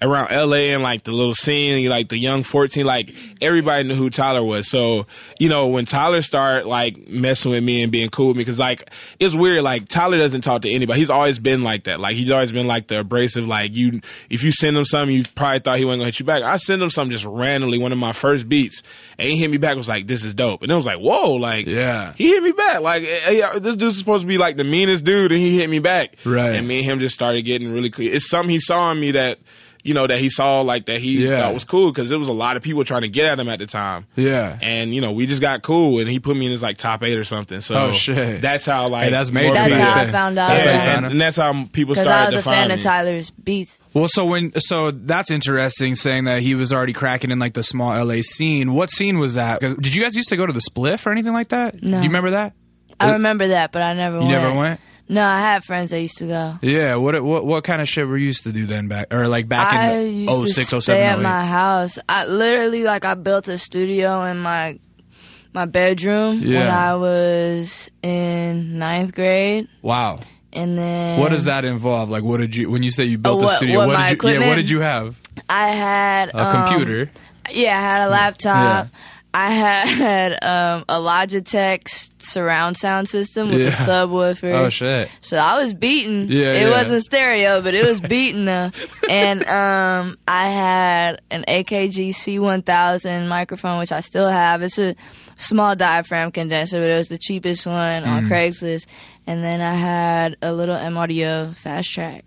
around LA and like the little scene, like the young 14, like everybody knew who Tyler was. So, you know, when Tyler started like messing with me and being cool with me, cause like it's weird, like Tyler doesn't talk to anybody. He's always been like that. Like he's always been like the abrasive, like you, if you send him something, you probably thought he wasn't gonna hit you back. I send him something just randomly, one of my first beats, and he hit me back, was like, this is dope. And it was like, whoa, like, Yeah. he hit me back. Like, eh, eh, this dude's supposed to be like the meanest dude, and he hit me back. Right. And me and him just started getting really cool. It's something he saw in me that, you know, that he saw like that he Yeah. thought was cool because there was a lot of people trying to get at him at the time. Yeah. And you know, we just got cool, and he put me in his like top eight or something. So Oh, shit. that's how like Hey, that's more major That's people- back how I found out. That's how you yeah, found and, out. and that's how people Because started I was a fan defining of. Tyler's beats. Well, so when so that's interesting, saying that he was already cracking in like the small LA scene. What scene was that? 'Cause did you guys used to go to the Spliff or anything like that? No. Do you remember that? I remember that, but I never You went. never went. No, I had friends that used to go. Yeah. What what what kind of shit were you used to do then back or like back I in used oh to six oh stay at oh my house. I literally like I built a studio in my my bedroom when I was in ninth grade, Wow. and then What does that involve? Like, what did you when you say you built Oh, a what- studio? what, What, did you? Yeah. What did you have? I had A um, computer. Yeah, I had a laptop. Yeah. I had um, a Logitech surround sound system with Yeah. a subwoofer. Oh shit. So I was beaten. Yeah, it yeah. wasn't stereo, but it was [LAUGHS] beaten. though. and um, I had an AKG C1000 microphone, which I still have. It's a small diaphragm condenser, but it was the cheapest one on Mm-hmm. Craigslist. And then I had a little M Audio fast track.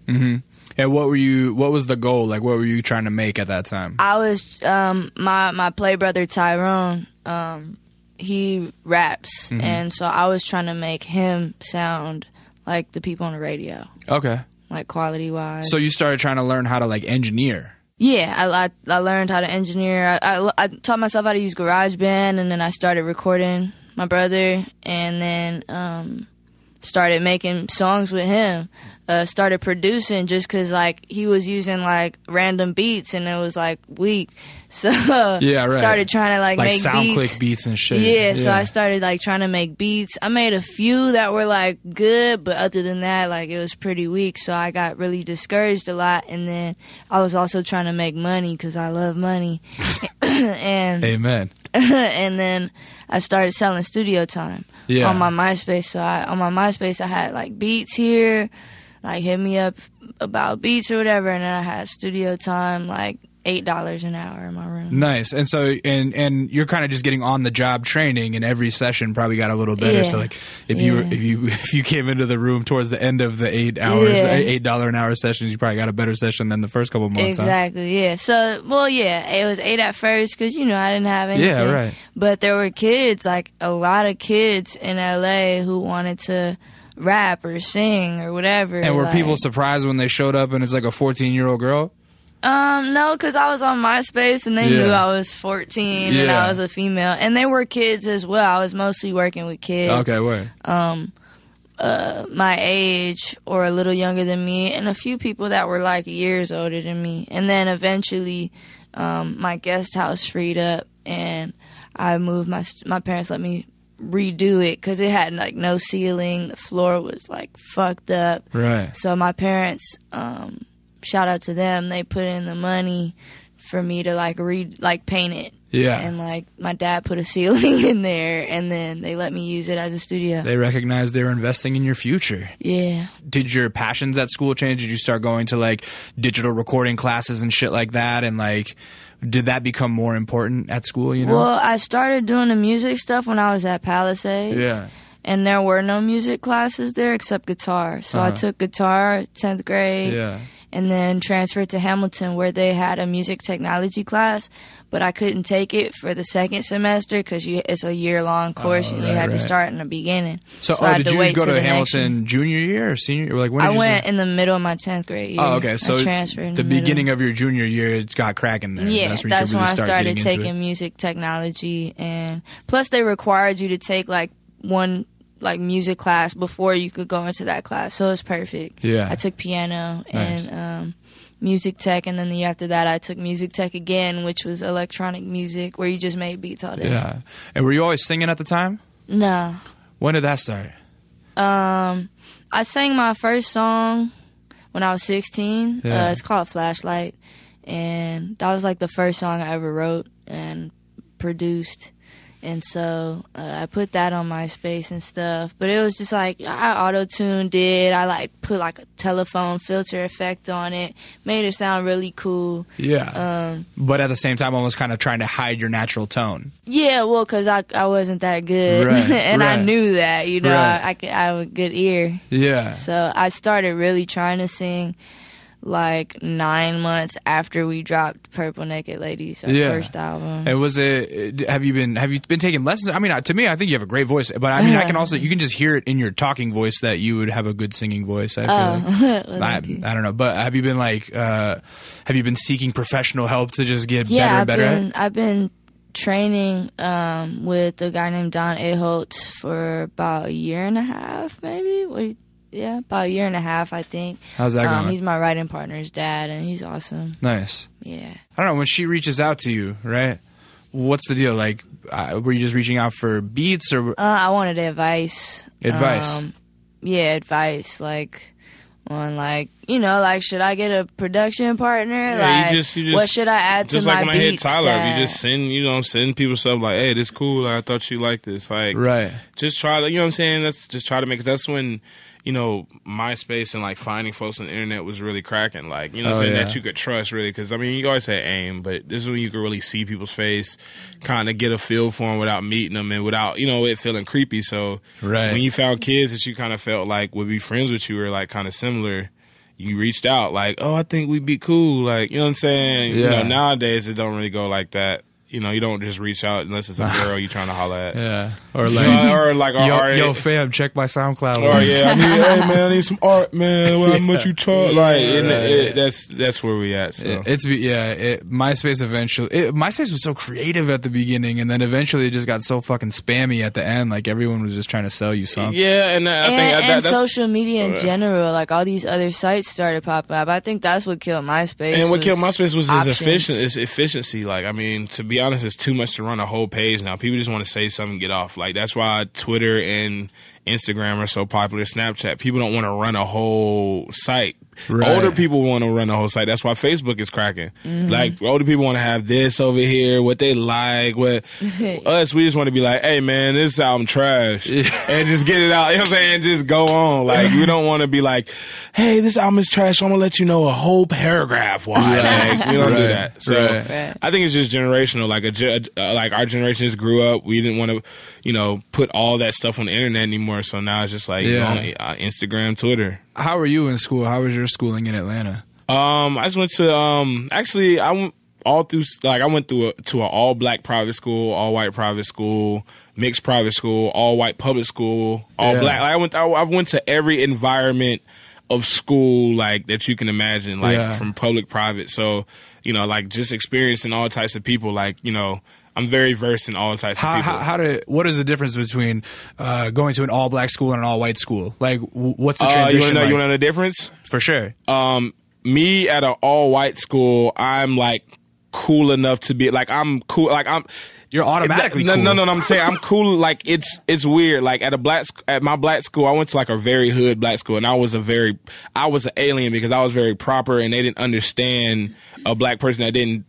And what were you? What was the goal? Like, what were you trying to make at that time? I was um my my play brother Tyrone um he raps Mm-hmm. and so I was trying to make him sound like the people on the radio Okay. like quality wise. So you started trying to learn how to like engineer. yeah, I, I I learned how to engineer. I, I I taught myself how to use GarageBand and then I started recording my brother and then um started making songs with him. Uh, started producing just because like he was using like random beats and it was like weak, [LAUGHS] so Yeah, right. Started trying to like, Like make SoundClick beats. beats and shit. Yeah, so I started like trying to make beats. I made a few that were like good, but other than that, like it was pretty weak. So I got really discouraged a lot, and then I was also trying to make money because I love money, [LAUGHS] [COUGHS] and Amen. [LAUGHS] and then I started selling studio time Yeah. on my MySpace. So I, on my MySpace, I had like beats here, like hit me up about beats or whatever, and then I had studio time, like eight dollars an hour in my room. Nice. And so and and you're kind of just getting on the job training and every session probably got a little better. Yeah. So like if you were if you [LAUGHS] if you came into the room towards the end of the 8 hours Yeah. 8 dollar an hour sessions, you probably got a better session than the first couple months. huh? Exactly. Yeah. So, well, yeah, it was eight at first because you know I didn't have anything. Yeah, right. But there were kids, like a lot of kids in LA, who wanted to rap or sing or whatever. And were like- people surprised when they showed up and it's like a 14-year-old girl? Um, no, because I was on MySpace and they Yeah. knew I was 14 and I was a female, and they were kids as well. I was mostly working with kids. Okay, wait. Um, uh, my age or a little younger than me, and a few people that were like years older than me. And then eventually, um, my guest house freed up, and I moved. My my parents let me redo it because it had like no ceiling. The floor was like fucked up. Right. So my parents, um, shout out to them. They put in the money for me to like re like paint it. Yeah. And like my dad put a [LAUGHS] ceiling in there, and then they let me use it as a studio. They recognized they were investing in your future. yeah. Did your passions at school change? Did you start going to like digital recording classes and shit like that? And like, did that become more important at school? You know? Well, I started doing the music stuff when I was at Palisades. yeah. And there were no music classes there except guitar. So I Uh-huh. took guitar 10th grade Yeah. And then transferred to Hamilton where they had a music technology class, but I couldn't take it for the second semester because it's a year long oh, course Oh, and you right, had right. to start in the beginning. So, oh, I oh, did you wait go to the next Hamilton junior year or senior? Or like when did I went in the middle of my 10th grade year. Oh, okay. So I transferred the, the, beginning of your junior year, it got cracking there. Yeah, that's, that's, when, you I start started taking music technology, and plus they required you to take like one like music class before you could go into that class. So it was perfect. Yeah. I took piano Nice. and um, music tech, and then the year after that, I took music tech again, which was electronic music, where you just made beats all day. Yeah. And were you always singing at the time? No, When did that start? um, I sang my first song when I was 16. Yeah. Uh, it's called Flashlight. and that was like the first song I ever wrote and produced. And so uh, I put that on MySpace and stuff. But it was just like I auto tuned it. I like put like a telephone filter effect on it, made it sound really cool. Yeah. Um, but at the same time, almost kind of trying to hide your natural tone. yeah, well, because I I wasn't that good, Right, [LAUGHS] and I knew that. You know, Right. I, I I have a good ear. Yeah. So I started really trying to sing like nine months after we dropped Purple Naked Ladies, our Yeah. first album. And was it? Have you been? Have you been taking lessons? I mean, to me, I think you have a great voice. But I mean, I can also you can just hear it in your talking voice that you would have a good singing voice. I feel like. [LAUGHS] Well, I. I don't know, but have you been like, uh, have you been seeking professional help to just get yeah, better and better? been? I've been training um, with a guy named Don Aholt for about a year and a half, maybe. What do you- yeah, about a year and a half, I think. How's that Um, going? he's my writing partner's dad, and he's awesome. Nice. Yeah. I don't know when she reaches out to you, right? What's the deal? Like, uh, were you just reaching out for beats or? Uh, I wanted advice. Advice. Um, yeah, advice. Like on like you know like should I get a production partner? Yeah, like you just, you just, what should I add just to like my when I hit beats? Tyler, that- you just send, you know, send people stuff like, "Hey, this cool. I thought you liked this." Like, right. just try to, you know what I'm saying? That's just try to make. Cause that's when, you know, MySpace and like finding folks on the internet was really cracking. Like, you know, what I'm Oh, saying yeah. that you could trust really. Cause I mean, you always say aim, but this is when you could really see people's face, kind of get a feel for them without meeting them and without, you know, it feeling creepy. So Right. when you found kids that you kind of felt like would be friends with you or like kind of similar. You reached out like, oh, I think we'd be cool. Like, you know what I'm saying? You know, nowadays it don't really go like that. You know, you don't just reach out unless it's a girl you're trying to holler at. Yeah. Or You like, know, or like, yo, or, yo, fam, check my SoundCloud. or yeah, I need, hey man, I need some art, man. Well, how [LAUGHS] much you talk? Like, and Right. it, that's that's where we at. So. It- It's yeah. It, MySpace eventually. It, MySpace was so creative at the beginning, and then eventually it just got so fucking spammy at the end. Like everyone was just trying to sell you something. yeah, and I and, think and that's social media in Uh, general, like all these other sites started popping up. I think that's what killed MySpace. and what killed MySpace was its options. efficient, its efficiency. Like, I mean, to be honest, it's too much to run a whole page now. People just want to say something, get off. Like that's why Twitter and Instagram are so popular. Snapchat, people don't want to run a whole site. Right. Older people want to run the whole site. That's why Facebook is cracking. Mm-hmm. Like older people want to have this over here, what they like. What [LAUGHS] us, we just want to be like, hey man, this album trash, and just get it out. You know what I'm saying? Just go on. Like you don't want to be like, hey, this album is trash. So I'm gonna let you know a whole paragraph why. Like, we don't do that. So Right. Right. I think it's just generational. Like a uh, like our generation just grew up. We didn't want to, you know, put all that stuff on the internet anymore. So now it's just like you Yeah. know, uh, Instagram, Twitter. How were you in school? How was your schooling in Atlanta? Um, I just went to um. Actually, I went all through. Like I went through a, to an all black private school, all white private school, mixed private school, all white public school, all Yeah. black. Like, I went. I, I went to every environment of school like that you can imagine, like Yeah. from public, private. So you know, like just experiencing all types of people. Like you know, I'm very versed in all types How of people. how, how to what is the difference between uh, going to an all black school and an all white school? Like, w- what's the uh, you want transition? to know? like? You want to know the difference? For sure. um me at an all white school, I'm like cool enough to be like I'm cool like I'm You're automatically no, cool. no, no, no. I'm saying I'm cool. Like it's it's weird. Like at a black at my black school, I went to like a very hood black school, and I was a very I was an alien because I was very proper, and they didn't understand a black person that didn't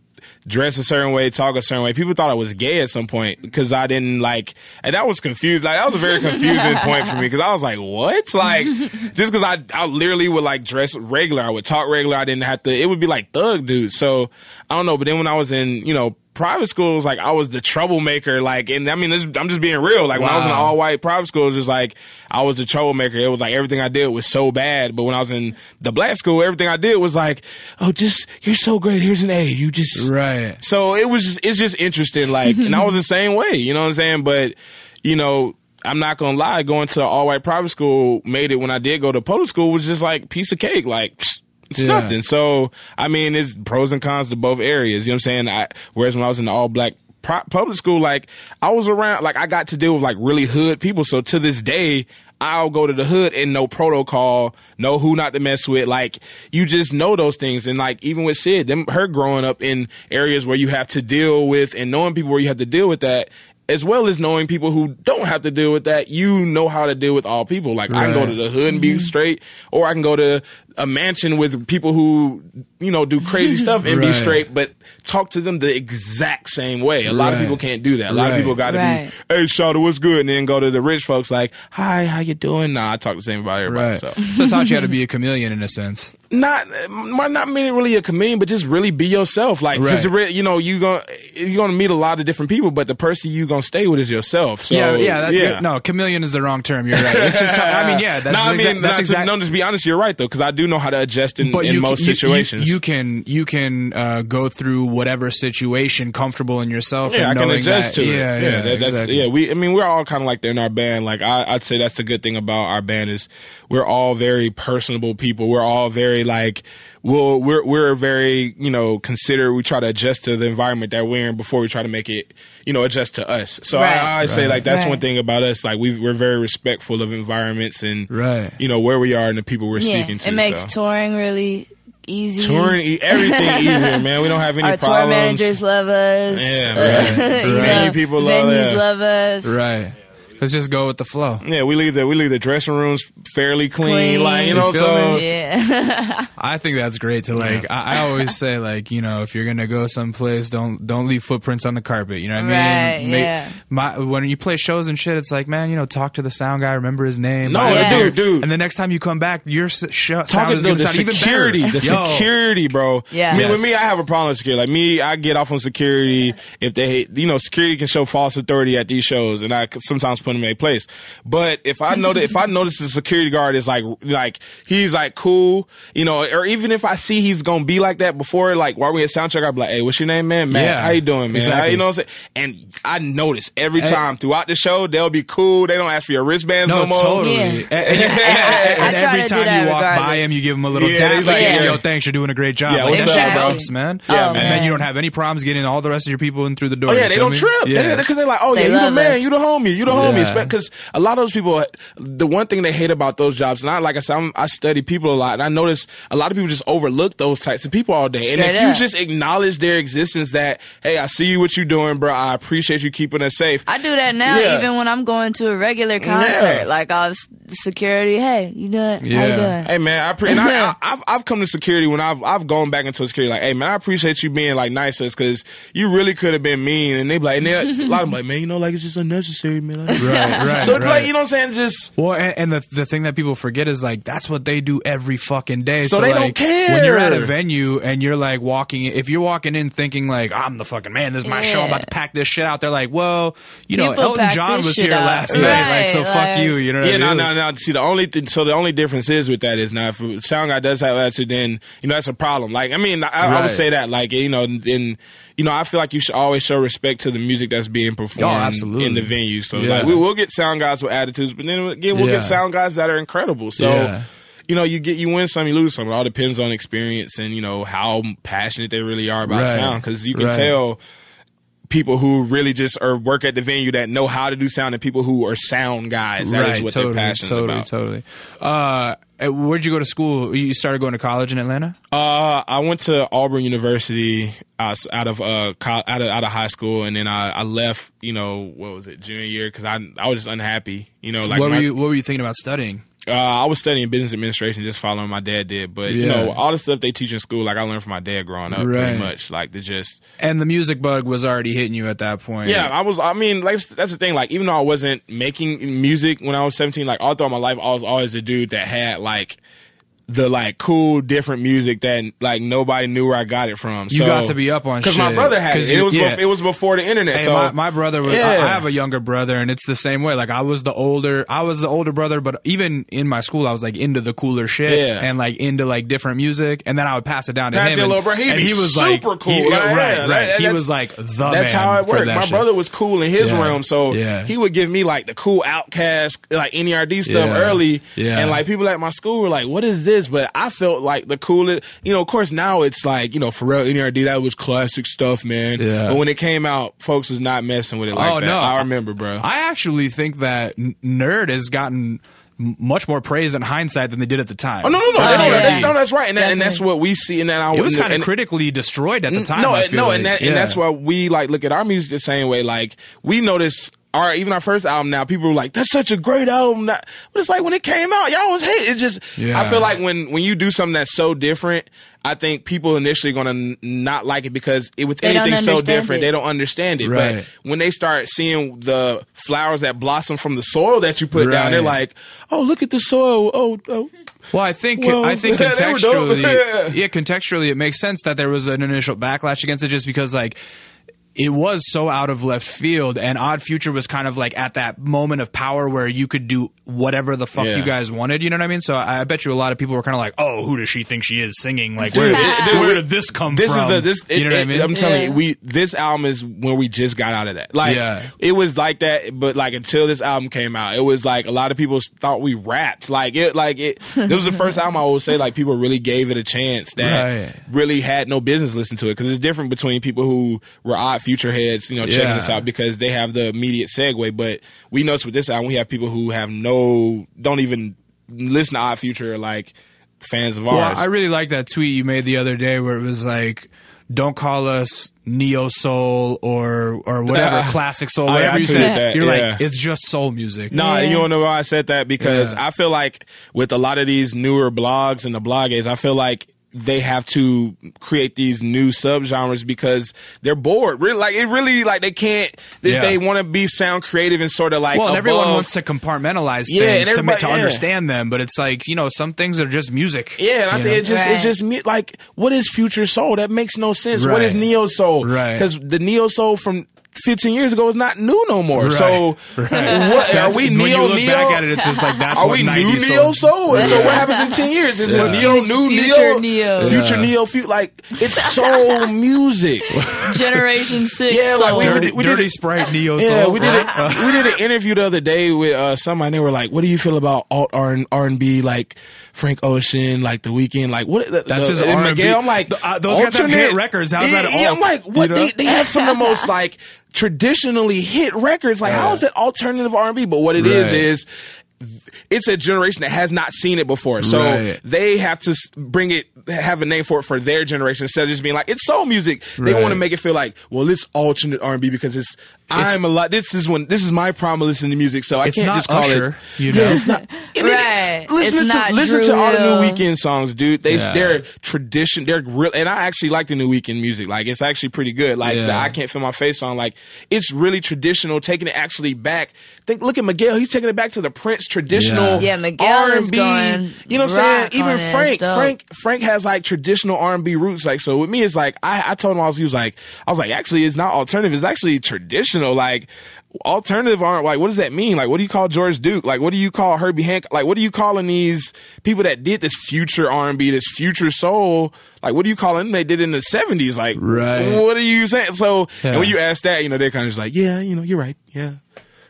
dress a certain way, talk a certain way. People thought I was gay at some point because I didn't like, and that was confused. Like that was a very confusing [LAUGHS] point for me because I was like, what? Like [LAUGHS] just because I I literally would like dress regular, I would talk regular. I didn't have to. It would be like thug dude. So I don't know. But then when I was in you know private schools, like I was the troublemaker. Like, and I mean, this, I'm just being real. Like when I was in all white private school, it was just like I was the troublemaker. It was like everything I did was so bad. But when I was in the black school, everything I did was like, oh, just you're so great. Here's an A. You just Right. so it was just, it's just interesting. Like, and I was the same way. You know what I'm saying? But you know. I'm not gonna lie, going to all white private school made it when I did go to public school was just like piece of cake. Like psst, it's Yeah. nothing. So I mean, it's pros and cons to both areas. You know what I'm saying? I, whereas when I was in the all black public school, like I was around, like I got to deal with like really hood people. So to this day, I'll go to the hood and no protocol, know who not to mess with. Like you just know those things. And like even with Syd, them her growing up in areas where you have to deal with and knowing people where you have to deal with that. As well as knowing people who don't have to deal with that, you know how to deal with all people. Like I can go to the hood and be mm-hmm. straight, or I can go to a mansion with people who you know do crazy [LAUGHS] stuff and be straight, but talk to them the exact same way. A lot of people can't do that. A lot Right. of people got to Right. be, hey, Shawty, what's good? And then go to the rich folks like, hi, how you doing? Nah, I talk the same about everybody. Right. So So. it taught you how to [LAUGHS] be a chameleon in a sense. Not not mean really a chameleon, but just really be yourself. Like, because Right. you know you gonna you're gonna meet a lot of different people, but the person you gonna stay with is yourself. So yeah, yeah, that, yeah. No, chameleon is the wrong term. You're right. It's just. I mean, yeah, that's no, I exa- mean, that's exactly. No, just be honest. You're right though, because I do know how to adjust in, in most can, situations. You, you can you can uh, go through whatever situation comfortable in yourself. yeah, I can adjust that, to it. Yeah, yeah, that- that's, yeah. We, I mean, we're all kind of like that in our band. Like, I, I'd say that's the good thing about our band is we're all very personable people. We're all very like, we'll, we're we're very you know consider. We try to adjust to the environment that we're in before we try to make it you know adjust to us. So Right. I, I always say like that's Right. one thing about us. Like we we're very respectful of environments and Right. you know where we are and the people we're Yeah, speaking to. it makes so. touring really easy. touring e- everything [LAUGHS] easier, man. We don't have any Our tour managers love us. Yeah, right. [LAUGHS] you Right. know, Venue people love venues love us. Right. Let's just go with the flow. Yeah, we leave the we leave the dressing rooms fairly clean, Clean. like you You know. feel So? Yeah. [LAUGHS] I think that's great to like. I, I always [LAUGHS] say like, you know, if you're gonna go someplace, don't don't leave footprints on the carpet. You know what I Right, mean? Ma- yeah. My when you play shows and shit, it's like, man, you know, talk to the sound guy, remember his name. No, buy a Yeah. dude, dude. And the next time you come back, your s- sh- sound Talking is to gonna the sound even security, better. the Yo. security, bro. Yeah. I mean, with me, I have a problem with security. Like me, I get off on security if they, you know, security can show false authority at these shows, and I sometimes put them in a place. But if I know that, if I [LAUGHS] notice the security guard is like, like he's like cool, you know, or even if I see he's gonna be like that before, like while we at soundcheck, I'd be like, hey, what's your name, man? Matt, Yeah. how you doing, man? How, you know what I'm saying? And I notice every Hey. time throughout the show, they'll be cool. They don't ask for your wristbands no, No, more. totally. Yeah. And, [LAUGHS] and- and I try every time you walk by him, you give him a little Yeah, tap. Like, like, hey, yeah. yo, thanks, you're doing a great job. Yeah, like, what's that up, shit bro? helps, man. Yeah, Oh, man. And then you don't have any problems getting all the rest of your people in through the door. Oh yeah, they don't me? trip. Yeah. because they're like, oh They yeah, you the man, us. you the homie, you the homie. Because a lot of those people, the one thing they hate about those jobs, and I like I said, I'm, I study people a lot, and I notice a lot of people just overlook those types of people all day. and if Straight you just acknowledge their existence, that hey, I see you, what you're doing, bro. I appreciate you keeping us safe. I do that now, Yeah. even when I'm going to a regular concert. Yeah. Like, I'll s- security, hey, you doing? Yeah. you doing? Hey man, I pre- and I, [LAUGHS] I, I've come to security when I've I've gone back into security like, hey man, I appreciate you being like nice to us because you really could have been mean, and they be like, and they, a lot of them like, man, you know, like it's just unnecessary, man. Right, [LAUGHS] right. so right. like, you know what I'm saying? Just Well, and, and the the thing that people forget is like that's what they do every fucking day. So they don't like, care. when you're at a venue and you're like walking. If you're walking in thinking like I'm the fucking man, this is my show, I'm about to pack this shit out. They're like, well, you know, People Elton John was here out. last night, like so, Right, fuck you. You know what Yeah, I no, mean? no, no. no. See, the only th- so the only difference is with that is now if a sound guy does have attitude, then you know that's a problem. Like, I mean, I, I would say that, like, you know, and you know, I feel like you should always show respect to the music that's being oh, performed Oh, absolutely. in the venue. So, Yeah. like, we will get sound guys with attitudes, but then again, we'll Yeah. get sound guys that are incredible. So. Yeah. You know, you get you win some, you lose some. It all depends on experience and you know how passionate they really are about Right. sound. Because you can Right. tell people who really just are work at the venue that know how to do sound and people who are sound guys. That is right, what totally, they're passionate totally, about. totally. Uh, uh, where'd you go to school? You started going to college in Atlanta. Uh, I went to Auburn University uh, out of uh out of out of high school, and then I, I left. You know, what was it, junior year? Because I I was just unhappy. You know, like what my- were you What were you thinking about studying? Uh, I was studying business administration, just following my dad did. But you know, all the stuff they teach in school, like I learned from my dad growing up, Right. pretty much. Like to just And the music bug was already hitting you at that point. Yeah, I was. I mean, like that's the thing. Like, even though I wasn't making music when I was seventeen, like all throughout my life, I was always the dude that had like the like cool different music that like nobody knew where I got it from. You got to be up on because my brother had it. 'Cause it you- was yeah. bef- it was before the internet. Hey, so my, my brother was. I, Yeah. I have a younger brother, and it's the same way. Like I was the older, I was the older brother, but even in my school, I was like into the cooler shit Yeah. and like into like different music, and then I would pass it down to Pass him. your and, little bro. He'd and he was super like, cool. he- Like, right, right. that- he was like the that's man how it worked. My shit. brother was cool in his realm, so he would give me like the cool Outkast, like NERD stuff early, Yeah. and like people at my school were like, "What is this?" But I felt like the coolest. You know, of course, now it's like you know, Pharrell NERD that was classic stuff, man. Yeah. But when it came out, folks was not messing with it like Oh, that. no. I remember, bro. I actually think that Nerd has gotten much more praise in hindsight than they did at the time. Oh no, no, no, Oh, no, yeah. that's, no, that's right, and, that, and that's what we see. And that I, It was kind of critically destroyed at the time. No, I feel no, like. and that, Yeah. and that's why we like look at our music the same way. Like we notice our even our first album now, people were like, "That's such a great album." Not- But it's like when it came out, y'all was hate. It's just Yeah. I feel like when when you do something that's so different. I think people initially going to n- not like it because it, with They anything so different, it. they don't understand it. Right. But when they start seeing the flowers that blossom from the soil that you put down, they're like, "Oh, look at the soil! Oh, oh, Well, I think Well, I think [LAUGHS] they were contextually, [LAUGHS] yeah, contextually, it makes sense that there was an initial backlash against it, just because like it was so out of left field, and Odd Future was kind of like at that moment of power where you could do whatever the fuck Yeah. you guys wanted. You know what I mean? So I, I bet you a lot of people were kind of like, "Oh, who does she think she is singing? Like, where, Dude, it- where did this come this from? is the this you know what I mean? I'm telling Yeah. you, we this album is when we just got out of that. Like Yeah. it was like that, but like until this album came out, it was like a lot of people thought we rapped. Like it like it this was the first album I would say like people really gave it a chance that Right. really had no business listening to it because it's different between people who were odd future heads, you know, checking Yeah. this out because they have the immediate segue. But we noticed with this album, we have people who have no don't even listen to odd future like fans of Well, ours. I really like that tweet you made the other day where it was like, "Don't call us neo soul or or whatever Ah. [LAUGHS] classic soul, whatever I you tweeted said." that, You're yeah. like, "It's just soul music." No, Yeah. you don't know why I said that because Yeah. I feel like with a lot of these newer blogs and the bloggers, I feel like they have to create these new subgenres because they're bored. Really, like it really like they can't. If Yeah. they want to be sound creative and sort of like Well, everyone wants to compartmentalize Yeah, things to, to yeah. understand them, but it's like you know some things are just music. Yeah, and I think know? it just Right. it's just like what is future soul? That makes no sense. What is neo soul? Right. Because the neo soul from 15 years ago is not new no more. Right. So Right. what are we when neo you look neo? back at it, it's just like that's Are what we 90s new neo soul? And so what happens in 10 years? Is Yeah. neo, new Future neo, neo. future Yeah. neo, fu- like it's soul [LAUGHS] music. Generation [LAUGHS] Six. Yeah, like, soul. we- Dirty, we did dirty it- sprite neo Yeah, we did it. [LAUGHS] we did an interview the other day with uh, somebody. and They were like, "What do you feel about alt R and B, like Frank Ocean, like The Weeknd, like what?" The, That's the, just and R&B. Miguel, I'm like, The- uh, those guys have hit records. How's yeah, that Yeah. I'm like, what? You know? They, they have some of the most like traditionally hit records. Like, how Yeah. is that alternative R and B? But what it is Right. is it's a generation that has not seen it before. So Right. they have to bring it, have a name for it for their generation instead of just being like, it's soul music. They Right. want to make it feel like, well, it's alternate R&B because it's, I'm a lot, this is when, this is my problem of listening to music. So I It's can't not just call Usher, it. you know? Yeah, it's not. [LAUGHS] and it- Listen It's to, not listen Drew to all the new Weeknd songs, dude. They, Yeah. they're tradition, they're real. And I actually like the new Weeknd music. Like, it's actually pretty good. Like, Yeah. the I Can't Feel My Face on. like, it's really traditional, taking it actually back. Think, look at Miguel. He's taking it back to the Prince traditional Yeah. Yeah, Miguel is R&B. You know what I'm saying? Even on it. Frank. Frank, Frank has like traditional R&B roots. Like, so with me, it's like I, I told him I was, he was like, I was like, actually, it's not alternative. It's actually traditional. Like, alternative aren't like, what does that mean? Like, what do you call George Duke? Like, what do you call Herbie Hancock? Like, what are you calling these people that did this future R&B, this future soul? Like, what do you call them? They did it in the seventies. Like, Right. what are you saying? So, and when you ask that, you know, they're kind of just like, yeah, you know, you're right. Yeah.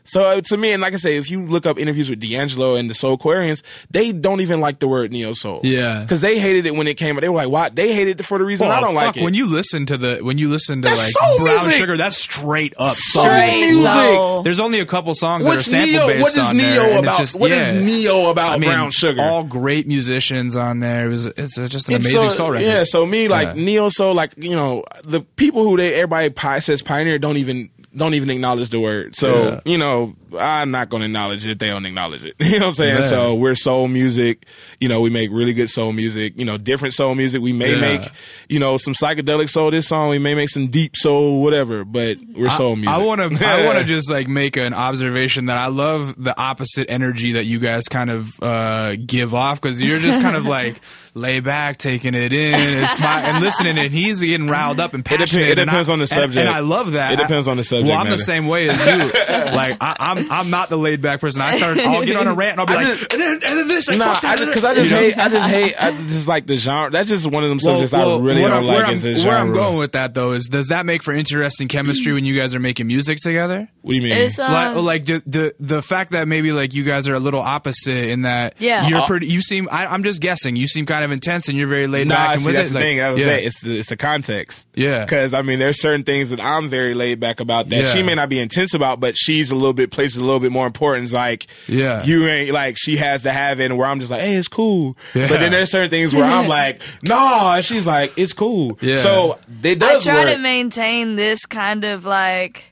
So uh, to me, and like I say, if you look up interviews with D'Angelo and the Soulquarians, they don't even like the word neo soul. Yeah. because they hated it when it came out. They were like, "Why?" They hated it for the reason I don't fuck, like it. When you listen to the when you listen to That's like Brown music. Sugar, that's straight up soul Straight music. soul. There's only a couple songs What's that are sample neo? based What is on there, neo it's about? just- what is yeah. neo about I mean, Brown Sugar? all great musicians on there. It was it's just an It's amazing so- soul record. Yeah, so me like Yeah. neo soul, like you know, the people who they everybody says pioneer don't even don't even acknowledge the word. So Yeah. you know, I'm not going to acknowledge it if they don't acknowledge it. [LAUGHS] you know what I'm saying? Yeah. So we're soul music. You know, we make really good soul music. You know, different soul music. We may Yeah. make you know some psychedelic soul. This song we may make some deep soul, whatever. But we're soul music. [LAUGHS] I want to. I want to just like make an observation that I love the opposite energy that you guys kind of uh, give off because you're just kind of like [LAUGHS] lay back, taking it in, and, smile, and listening, and he's getting riled up and It dep- passionate. it depends I- on the subject. and, I love that. It depends on the subject Well, I'm the same way as you. [LAUGHS] like I, I'm, I'm not the laid back person. I start. I'll get on a rant and I'll be I like, just- and then, and then this, like, Nah, fuck I just because I just you know? hate, I just hate, I just like the genre. That's just one of them Well, subjects well, I really don't I'm, like where as a I'm, genre. where I'm going with that though is, does that make for interesting chemistry when you guys are making music together? What do you mean? It's, um, like, like the, the the fact that maybe like you guys are a little opposite in that Yeah. you're Uh, pretty you seem I, I'm just guessing you seem kind kind of intense and you're very laid Nah, back. And see, with that's it. the Like, thing. I was yeah. saying it's the, it's the context. Yeah. Because I mean, there's certain things that I'm very laid back about that Yeah. she may not be intense about, but she's a little bit places a little bit more importance. Like, Yeah. you ain't like she has to have it, and where I'm just like, hey, it's cool. Yeah. But then there's certain things where I'm [LAUGHS] like, nah, and she's like, it's cool. Yeah. So it does. I does try work. to maintain this kind of like.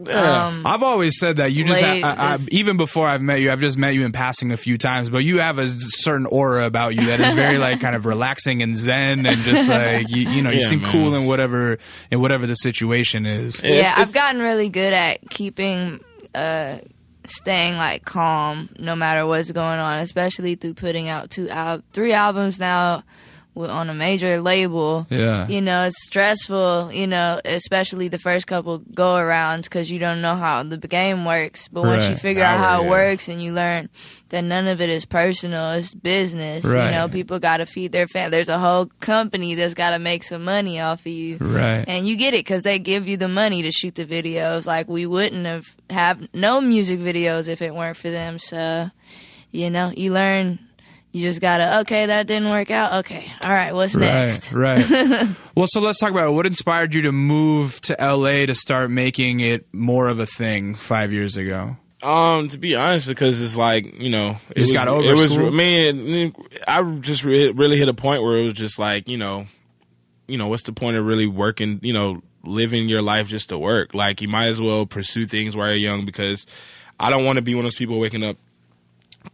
Yeah. Um, I've always said that you just Late ha- I, I, even before I've met you, I've just met you in passing a few times, but you have a certain aura about you that is very [LAUGHS] like kind of relaxing and zen and just like you, you know you Yeah, seem man. cool in whatever in whatever the situation is. yeah, it's- I've gotten really good at keeping, uh, staying like calm no matter what's going on, especially through putting out two al- three albums now with, on a major label. Yeah. You know, it's stressful, you know, especially the first couple go arounds because you don't know how the game works. But once you Right. figure out how it Yeah. works and you learn that none of it is personal, it's business. Right. You know, people got to feed their family. There's a whole company that's got to make some money off of you. Right. And you get it because they give you the money to shoot the videos. Like we wouldn't have have no music videos if it weren't for them. So, you know, you learn. You just gotta okay, that didn't work out. Okay, all right, what's next? Right, right. [LAUGHS] well, so let's talk about it. what inspired you to move to LA to start making it more of a thing five years ago. Um, to be honest, because it's like you know, it just was, got over It was school? man. I just re- really hit a point where it was just like you know, you know, what's the point of really working? You know, living your life just to work. Like you might as well pursue things while you're young because I don't want to be one of those people waking up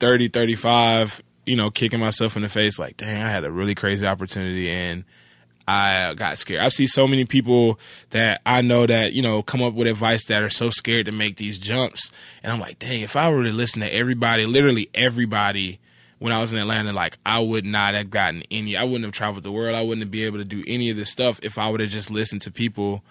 30, 35, you know, kicking myself in the face like, dang, I had a really crazy opportunity and I got scared. I see so many people that I know that, you know, come up with advice that are so scared to make these jumps. And I'm like, dang, if I were to listen to everybody, literally everybody when I was in Atlanta, like I would not have gotten any, I wouldn't have traveled the world. I wouldn't be able to do any of this stuff if I would have just listened to people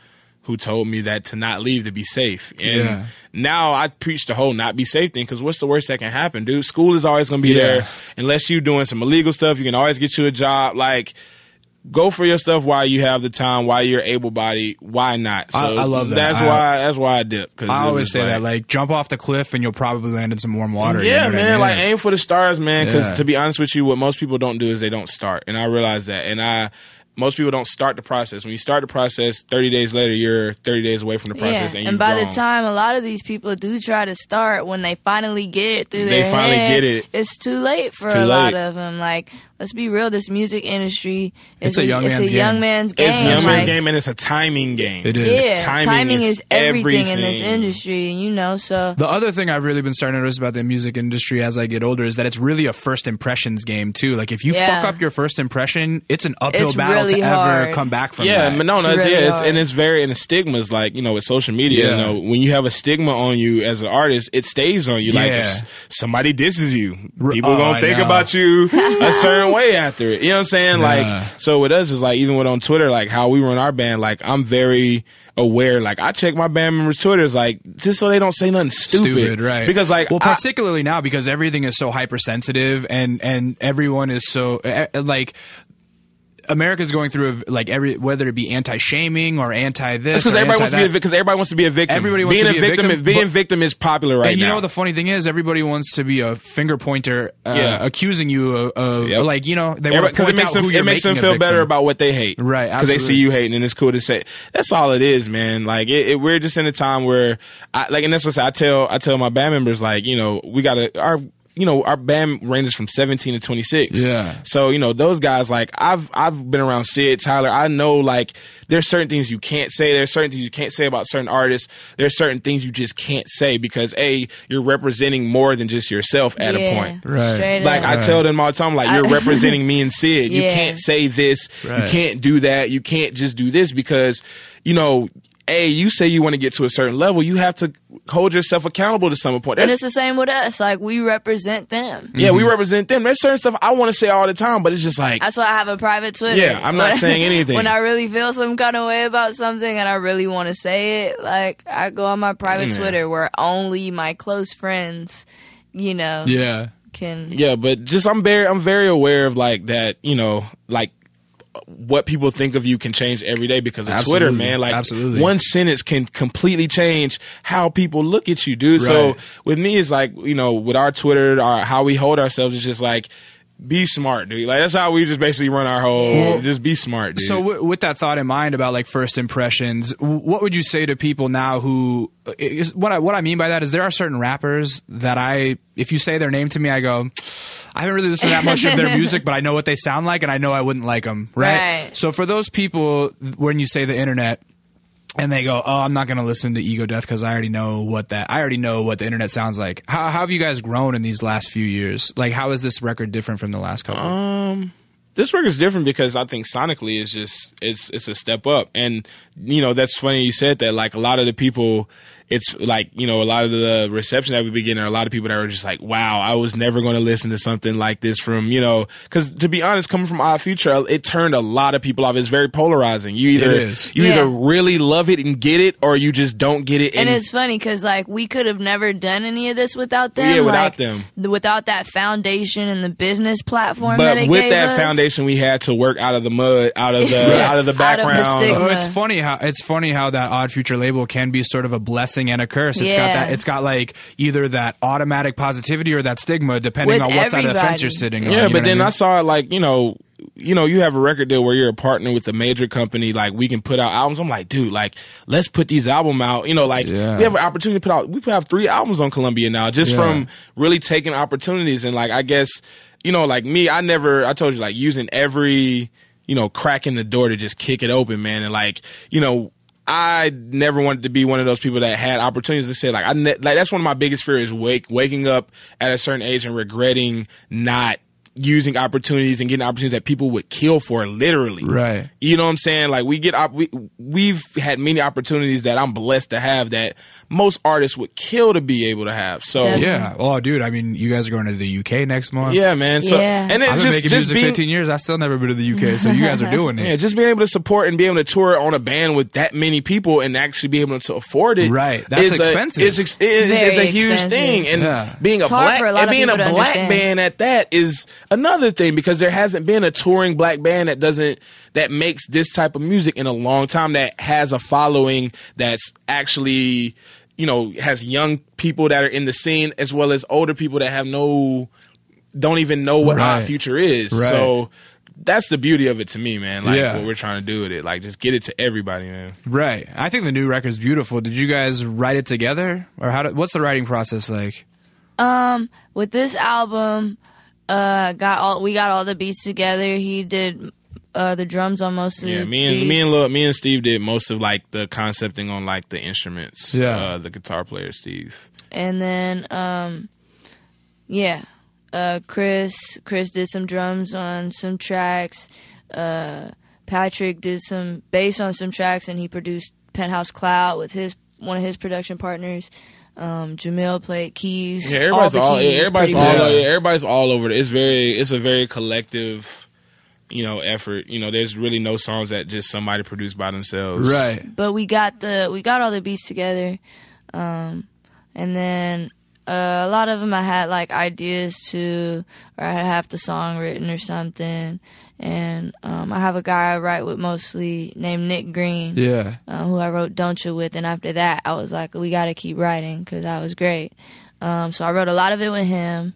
who told me that to not leave to be safe. And Yeah. now I preach the whole not be safe thing because what's the worst that can happen, dude? School is always going to be Yeah. there unless you're doing some illegal stuff. You can always get you a job. Like, go for your stuff while you have the time, while you're able bodied. Why not? So I- I love that. That's I- why. That's why I dip. Cause I always say that, like, jump off the cliff and you'll probably land in some warm water. you yeah, know what I man. mean? Like aim for the stars, man. Because Yeah. to be honest with you, what most people don't do is they don't start, and I realize that. And I, most people don't start the process. When you start the process, thirty days later, you're thirty days away from the process, yeah, and, and by grown. the time a lot of these people do try to start, when they finally get it through They their finally head, get it. It's too late for too a lot of them. Like, let's be real, this music industry is It's a young it's man's a young game. man's game. it's a young man's game, and it's a timing game. It is. Yeah, Timing timing, is is, everything, in this industry, you know. So The other thing I've really been starting to notice about the music industry as I get older is that it's really a first impressions game too. Like if you Yeah. fuck up your first impression, it's an uphill It's battle to really ever come back from Yeah, that. no, no, It's it's, really yeah, it's, and it's very and the stigmas like you know with social media. Yeah. You know, when you have a stigma on you as an artist, it stays on you. Like Yeah. if somebody disses you, people oh, gonna I think know. about you [LAUGHS] a certain way after it. You know what I'm saying? Yeah. Like, so with us is like even with on Twitter, like how we run our band. Like I'm very aware. Like I check my band members' Twitters, like just so they don't say nothing stupid. stupid, right? Because like well, I- particularly now because everything is so hypersensitive and and everyone is so eh, eh, like. America's going through a, like every whether it be anti-shaming or anti-this. because everybody wants to be because everybody wants to be a victim. Everybody wants being to be a victim, is, being but- victim is popular right and you know the funny thing is, everybody wants to be a finger pointer, uh, Yeah. accusing you of, of Yep. like you know they want to because it makes them it makes them feel better about what they hate, Right, Because they see you hating, and it's cool to say. That's all it is, man. Like it, it, we're just in a time where, I, like, and that's what I tell I tell my band members, like, you know, we got to our. You know, our band ranges from 17 to 26. Yeah. So, you know, those guys, like, I've, I've been around Syd, Tyler. I know, like, there's certain things you can't say. There's certain things you can't say about certain artists. There's certain things you just can't say because, A, you're representing more than just yourself at a point. Right. straight Like up. I tell them all the time, like you're I- [LAUGHS] representing me and Syd. You Yeah. can't say this. You can't do that. You can't just do this because, you know, a you say you want to get to a certain level. You have to hold yourself accountable to some point. and it's the same with us. Like we represent them. yeah, we mm-hmm. represent them. There's certain stuff I want to say all the time, but it's just like That's why I have a private Twitter. Yeah, I'm not saying [LAUGHS] anything. When I really feel some kind of way about something and I really want to say it, like I go on my private Yeah. Twitter where only my close friends, you know, Yeah. can. yeah, but just I'm very I'm very aware of like that. You know, like what people think of you can change every day because of Twitter, man. Like Absolutely. one sentence can completely change how people look at you, dude. So with me, it's like you know, with our Twitter, our how we hold ourselves, it's just like be smart, dude. Like that's how we just basically run our whole. Yeah. Just be smart, dude. So, w- with that thought in mind about like first impressions, w- what would you say to people now who? Is, what I what I mean by that is there are certain rappers that I, if you say their name to me, I go, I haven't really listened to that much of their music, but I know what they sound like, and I know I wouldn't like them, right? Right. So for those people, when you say the internet. And they go, oh, I'm not going to listen to Ego Death because I already know what that. I already know what the internet sounds like. How, how have you guys grown in these last few years? Like, how is this record different from the last couple? Um, this record's different because I think sonically it's just it's it's a step up, and you know that's funny you said that. Like a lot of the people, it's like you know a lot of the reception that we begin are a lot of people that are just like, wow, I was never going to listen to something like this from you know because to be honest, coming from Odd Future, uh, it turned a lot of people off. It's very polarizing. You either It is. you Yeah. either really love it and get it, or you just don't get it. And it's funny because like we could have never done any of this without them. Yeah, without like, them. without that foundation and the business platform. that but it with gave that us. foundation, we had to work out of the mud, out of the [LAUGHS] Right. out of the Out of the background. Oh, it's funny how it's funny how that Odd Future label can be sort of a blessing and a curse. It's got Yeah. that. It's got like either that automatic positivity or that stigma, depending With on what side of the fence everybody. you're sitting on. Yeah, you know but what then I, mean? saw it like you know, you know, you have a record deal where you're a partner with a major company. Like we can put out albums. I'm like, dude, like let's put these album out. You know, like Yeah. we have an opportunity to put out. We have three albums on Columbia now, just Yeah. from really taking opportunities. And like I guess you know, like me, I never. I told you like using every you know crack in the door to just kick it open, man. And like you know. I never wanted to be one of those people that had opportunities to say like I ne- like that's one of my biggest fears is wake waking up at a certain age and regretting not using opportunities and getting opportunities that people would kill for literally. Right. You know what I'm saying? Like we get op- we we've had many opportunities that I'm blessed to have that most artists would kill to be able to have. So Definitely. yeah. Oh, dude. I mean, you guys are going to the UK next month. yeah, man. So Yeah. and then I've been just making just music being 15 years. I still never been to the UK. So you guys are [LAUGHS] doing it. yeah, just being able to support and be able to tour on a band with that many people and actually be able to afford it. Right. That's is a- expensive. It's, ex- it's, it's a Very huge expensive. thing, and Yeah. being a It's hard black a and being a black understand. band at that is another thing because there hasn't been a touring black band that doesn't that makes this type of music in a long time that has a following that's actually you know has young people that are in the scene as well as older people that have no don't even know what our future is. Right. So that's the beauty of it to me, man. Like Yeah. what we're trying to do with it, like just get it to everybody, man. Right. I think the new record's beautiful. Did you guys write it together, or how? Did, what's the writing process like? Um, with this album, uh, got all we got all the beats together. He did uh the drums on most of Yeah, the me and me and Lil, me and Steve did most of like the concepting on like the instruments. Yeah. uh, the guitar player Steve. and then um, yeah, uh, Chris Chris did some drums on some tracks. Uh, Patrick did some bass on some tracks, and he produced Penthouse Cloud with his one of his production partners. Um, Jameel played keys. Yeah, everybody's all, all, the yeah, keys, everybody's all yeah, everybody's all over it. It's very it's a very collective, you know, effort. You know, there's really no songs that just somebody produced by themselves. Right. but we got the we got all the beats together um and then uh, a lot of them i had like ideas to or i had half the song written or something and um, i have a guy i write with mostly named nick green Yeah. uh, who i wrote don't you with. And after that i was like we gotta keep writing because that was great. Um, so i wrote a lot of it with him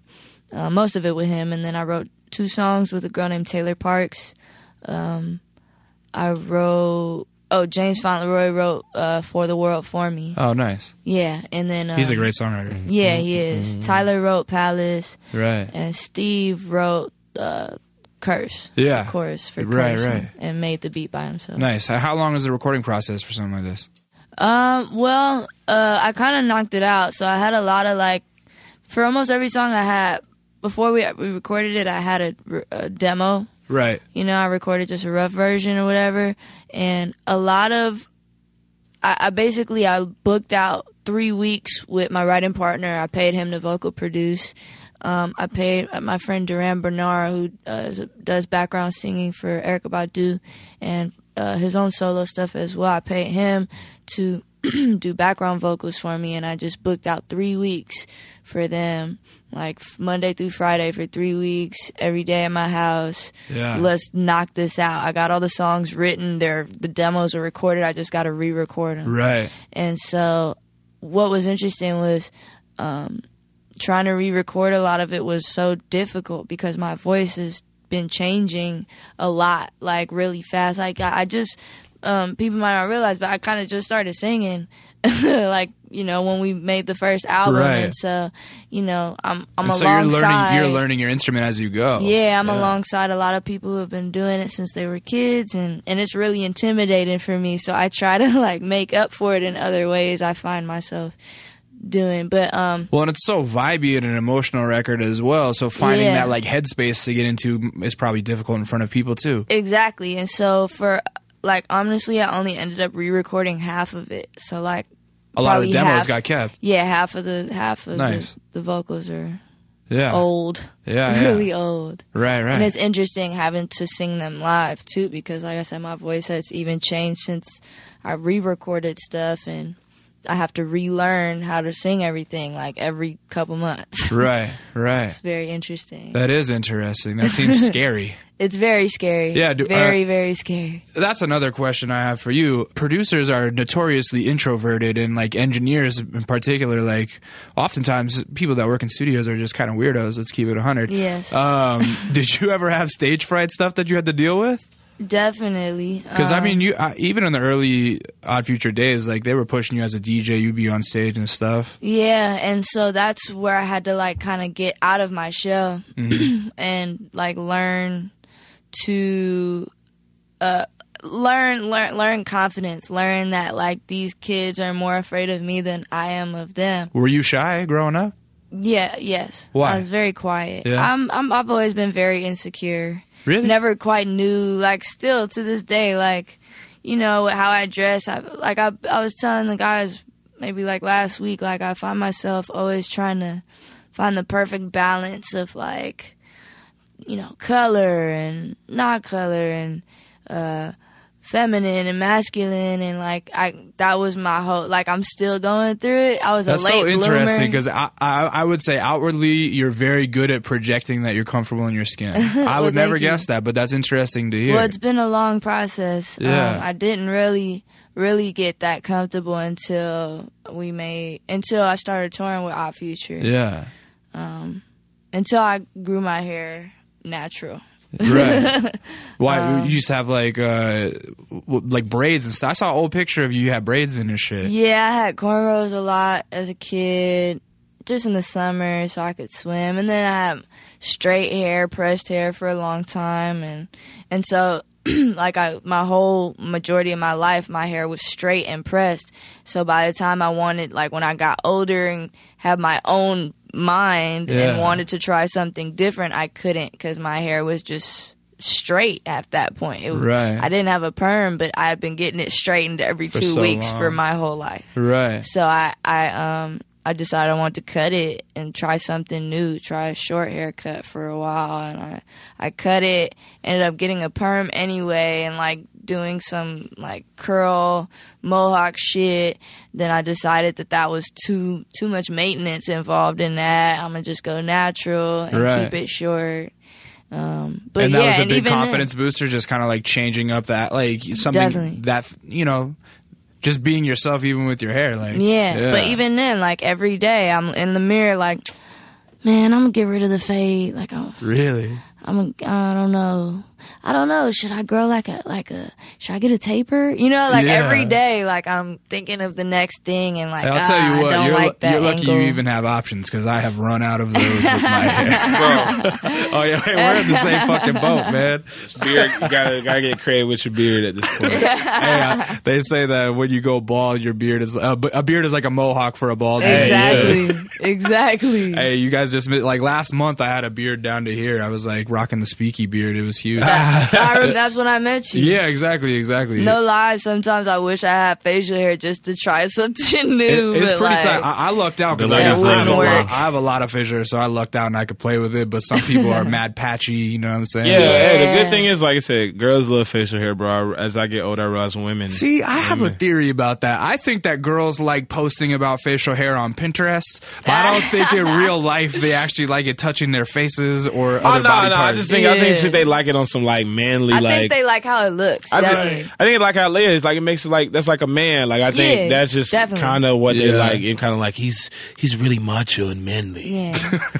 uh, most of it with him. And then i wrote two songs with a girl named Tayla Parx. Um, i wrote oh james fauntleroy wrote uh, for the world for me. Oh, nice. yeah. And then um, He's a great songwriter. yeah he is. Tyler wrote palace. Right. and steve wrote uh, curse Yeah. of course for Right, curse right. and, and made the beat by himself Nice. How long is the recording process for something like this? Um, well, uh, I kind of knocked it out. So I had a lot of like, for almost every song I had before we we recorded it, I had a, a demo. Right. You know, I recorded just a rough version or whatever, and a lot of, I, I basically I booked out three weeks with my writing partner. I paid him to vocal produce. Um, I paid my friend Durand Bernarr, who uh, does background singing for Erykah Badu and uh, his own solo stuff as well. I paid him to [CLEARS THROAT] do background vocals for me, and I just booked out three weeks for them, like Monday through Friday for three weeks, every day at my house. Yeah. Let's knock this out. I got all the songs written. They're the demos are recorded. I just got to re-record them. Right. And so, what was interesting was, um, trying to re-record a lot of it was so difficult because my voice has been changing a lot, like really fast. Like I, I just um, people might not realize, but I kind of just started singing, [LAUGHS] like you know when we made the first album, Right. and so you know I'm I'm And so you're learning you're learning your instrument as you go. Yeah, I'm alongside a lot of people who have been doing it since they were kids, and and it's really intimidating for me. So I try to [LAUGHS] like make up for it in other ways. I find myself doing, but um, Well, and it's so vibey and an emotional record as well. So finding Yeah. that like headspace to get into is probably difficult in front of people too. exactly. And so for like honestly, I only ended up re-recording half of it. So like A lot of the demos half- got kept. Yeah, half of the half of Nice. the, the vocals are Yeah. old. Yeah, yeah. [LAUGHS] really old. Right, right. And it's interesting having to sing them live too, because like I said, my voice has even changed since I re-recorded stuff, and I have to relearn how to sing everything like every couple months. [LAUGHS] right, right. it's very interesting. That is interesting. That seems [LAUGHS] scary. It's very scary. Yeah, do- very uh, very scary. That's another question I have for you. Producers are notoriously introverted, and like engineers in particular, like oftentimes people that work in studios are just kind of weirdos. Let's keep it 100. Yes, Um, [LAUGHS] did you ever have stage fright stuff that you had to deal with? Definitely. Because I Um, mean, you uh, even in the early Odd Future days, like they were pushing you as a DJ, you'd be on stage and stuff. Yeah, and so that's where I had to like kind of get out of my shell Mm-hmm. [CLEARS THROAT] and like learn to uh learn learn learn confidence, learn that like these kids are more afraid of me than I am of them. Were you shy growing up? Yeah, yes. Why? I was very quiet. Yeah. I'm I'm I've always been very insecure. Really? Never quite knew like still to this day like you know how I dress. I like I I was telling the guys maybe like last week like I find myself always trying to find the perfect balance of like you know color and not color and uh feminine and masculine and like I that was my whole like I'm still going through it. I was That's a late so interesting because I, I I would say outwardly you're very good at projecting that you're comfortable in your skin. [LAUGHS] I would never you. guess that, but that's interesting to hear. Well, it's been a long process. Yeah. Um, I didn't really, really get that comfortable until we made, until I started touring with Odd Future. yeah, Until I grew my hair natural. Right. [LAUGHS] Why Um, you used to have like uh like braids and stuff? I saw an old picture of you. You had braids in and shit. Yeah, I had cornrows a lot as a kid, just in the summer so I could swim. And then I had straight hair, pressed hair for a long time, and and so [CLEARS THROAT] like I my whole majority of my life, my hair was straight and pressed. So by the time I wanted, like when I got older and had my own mind Yeah. and wanted to try something different, I couldn't because my hair was just straight at that point. It, Right. I didn't have a perm, but I had been getting it straightened every For two so weeks for my whole life. Right. So I, I, um, I decided I wanted to cut it and try something new, try a short haircut for a while, and I, I cut it. Ended up getting a perm anyway, and like doing some like curl mohawk shit. Then I decided that that was too too much maintenance involved in that. I'm gonna just go natural and Right. keep it short. Um, but and yeah, that was a big even then- confidence booster, just kind of like changing up that like something Definitely. that you know, just being yourself even with your hair. Like Yeah, but even then, like every day, I'm in the mirror, like, man, I'm gonna get rid of the fade. Like, I'm, really, I'm, I don't know, I don't know. Should I grow like a, like a, should I get a taper? You know, like Yeah. every day, like I'm thinking of the next thing, and like, I'll ah, tell you what, don't you're, like that you're lucky angle. you even have options because I have run out of those with my [LAUGHS] hair. oh yeah, hey, we're in the same fucking boat, man. beard, you gotta gotta get creative with your beard at this point. hey, uh, they say that when you go bald, your beard is uh, a beard is like a mohawk for a bald man. exactly, exactly. Hey, you guys just like last month. I had a beard down to here. I was like rocking the speaky beard. It was huge. [LAUGHS] [LAUGHS] I that's when I met you. yeah, exactly, exactly. No lie, sometimes I wish I had facial hair just to try [LAUGHS] something new. It- it's pretty like, tight. I, I lucked out because Good I, have- I, have a lot, of facial have a lot of fissure, so I lucked out and I could play with it. But some [LAUGHS] people are mad patchy. You know what I'm saying? Yeah, hey, the good thing is, like I said, girls love facial hair, bro. As I get older, I realize women. See, I have a theory about that. I think that girls like posting about facial hair on Pinterest, but I don't think in real life they actually like it touching their faces or Oh other no, body no, I just think I think Yeah. they like it on some like manly I like. think they like how it looks. I definitely. think, I think like how it is. like it makes it like that's like a man like I think Yeah, that's just kind of what they like and kind of like he's he's really macho and manly yeah,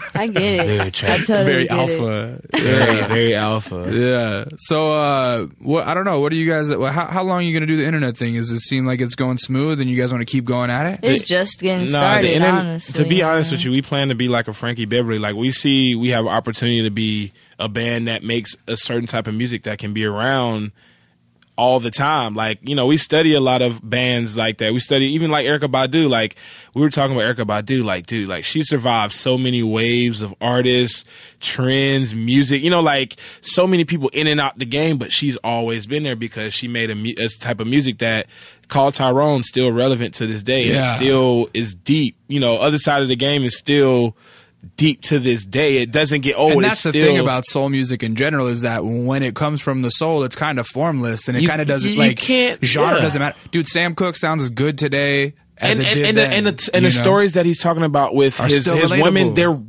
[LAUGHS] I get it. Very I attractive. totally very get it. alpha. very very alpha Yeah. So, uh, what I don't know. What do you guys? How, how long are you gonna do the internet thing? Does it seem like it's going smooth, and you guys want to keep going at it? It's just getting No, started. the internet- honestly, to be honest yeah. with you, we plan to be like a Frankie Beverly. Like we see, we have opportunity to be a band that makes a certain type of music that can be around all the time. Like you know, we study a lot of bands like that. We study even like Erykah Badu. Like we were talking about Erykah Badu. Like dude, like she survived so many waves of artists, trends, music. You know, like so many people in and out the game, but she's always been there because she made a, a type of music that called Tyrone still relevant to this day. And Yeah. still is deep. You know, other side of the game is still deep to this day. It doesn't get old. and that's the still, thing about soul music in general is that when it comes from the soul, it's kind of formless and it kind of doesn't you like can't- genre yeah. doesn't matter. Dude, Sam Cooke sounds as good today as and, it and, did and, then. the, and the, and the stories that he's talking about with his, his women, they're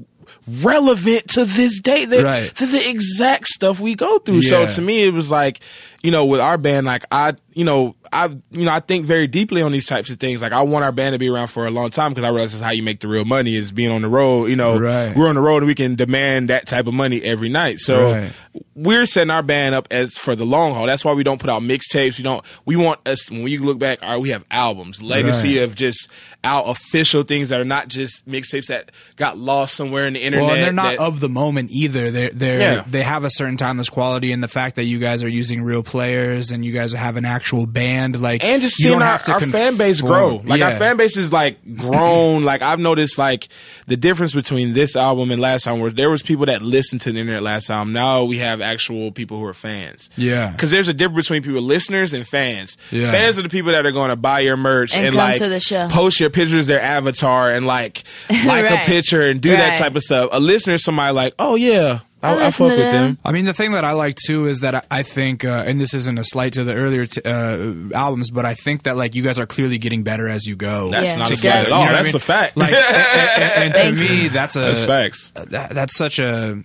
relevant to this day. They're, Right. they're the exact stuff we go through. So to me, it was like, you know, with our band, like I, you know, I, you know, I think very deeply on these types of things. Like I want our band to be around for a long time because I realize that's how you make the real money is being on the road. You know, Right. we're on the road and we can demand that type of money every night. So Right. we're setting our band up as for the long haul. That's why we don't put out mixtapes. We don't. We want us when you look back. All right, we have albums, legacy Right. of just out official things that are not just mixtapes that got lost somewhere in the internet. Well, and they're not that- of the moment either. They're they Yeah. are they have a certain timeless quality, and the fact that you guys are using real players and you guys have an actual band, like and just you seeing don't our, have to our fan base grow. conform. Like our fan base is like grown. like I've noticed like the difference between this album and last album where there was people that listened to the internet last album. Now we have actual people who are fans. Yeah. Because there's a difference between people listeners and fans. Yeah. Fans are the people that are going to buy your merch And and, come like to the show. post your pictures, their avatar, and like [LAUGHS] like a picture and do that type of stuff. A listener is somebody like, oh yeah, I, I I, fuck with them. them. I mean, the thing that I like too is that I- I think, uh, and this isn't a slight to the earlier t- uh, albums, but I think that like you guys are clearly getting better as you go. That's Yeah. not a Together. slight at You all. know what I That's mean? a fact. Like, and, and- and to me, that's a That's facts. that, that's such a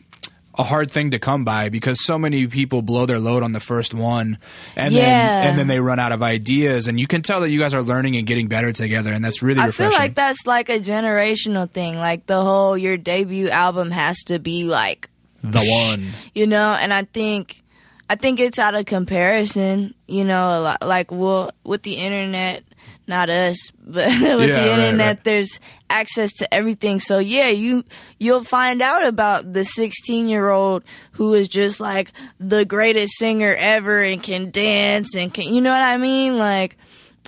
a hard thing to come by because so many people blow their load on the first one and Yeah. then and then they run out of ideas and you can tell that you guys are learning and getting better together and that's really I refreshing. feel like that's like a generational thing. Like the whole your debut album has to be like the one. [LAUGHS] you know and i think i think it's out of comparison you know a lot, like well with the internet not us [LAUGHS] but with Yeah, the right, internet right. there's access to everything so yeah you you'll find out about the 16 year old who is just like the greatest singer ever and can dance and can you know what i mean like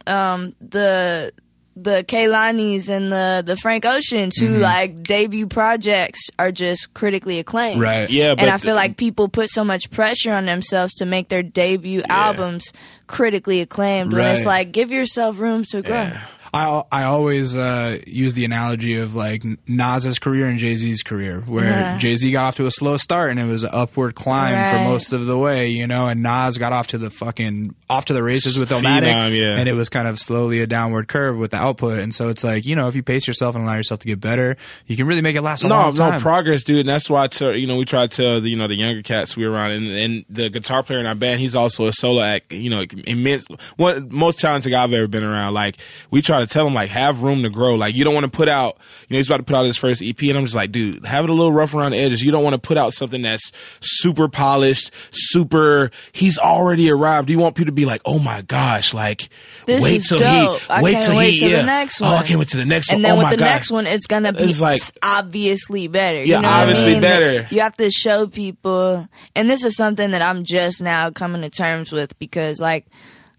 um the the Kehlanis and the the Frank Oceans who mm-hmm. like debut projects are just critically acclaimed. Right. Yeah, but and I feel like people put so much pressure on themselves to make their debut albums critically acclaimed when it's like give yourself room to grow. I I always uh, use the analogy of like Nas's career and Jay Z's career, where Yeah. Jay Z got off to a slow start and it was an upward climb for most of the way, you know, and Nas got off to the fucking off to the races with Phenom, Illmatic, yeah. and it was kind of slowly a downward curve with the output, and so it's like you know if you pace yourself and allow yourself to get better, you can really make it last a no, long no progress, dude. And that's why I tell you know we try to tell the you know the younger cats we were around, and, and the guitar player in our band, he's also a solo act. You know, immense, one most talented guy I've ever been around. Like we try to tell him like have room to grow. Like you don't want to put out. You know, he's about to put out his first EP, and I'm just like, dude, have it a little rough around the edges. You don't want to put out something that's super polished, super. He's already arrived. You want people to be like, oh my gosh, like This wait till dope. he I wait till wait he till the yeah. next Oh, I one. can't wait to the next one. And then oh with the God. next one, it's gonna be It's like- obviously better. You Yeah, know what I obviously mean? better. You have to show people, and this is something that I'm just now coming to terms with because, like,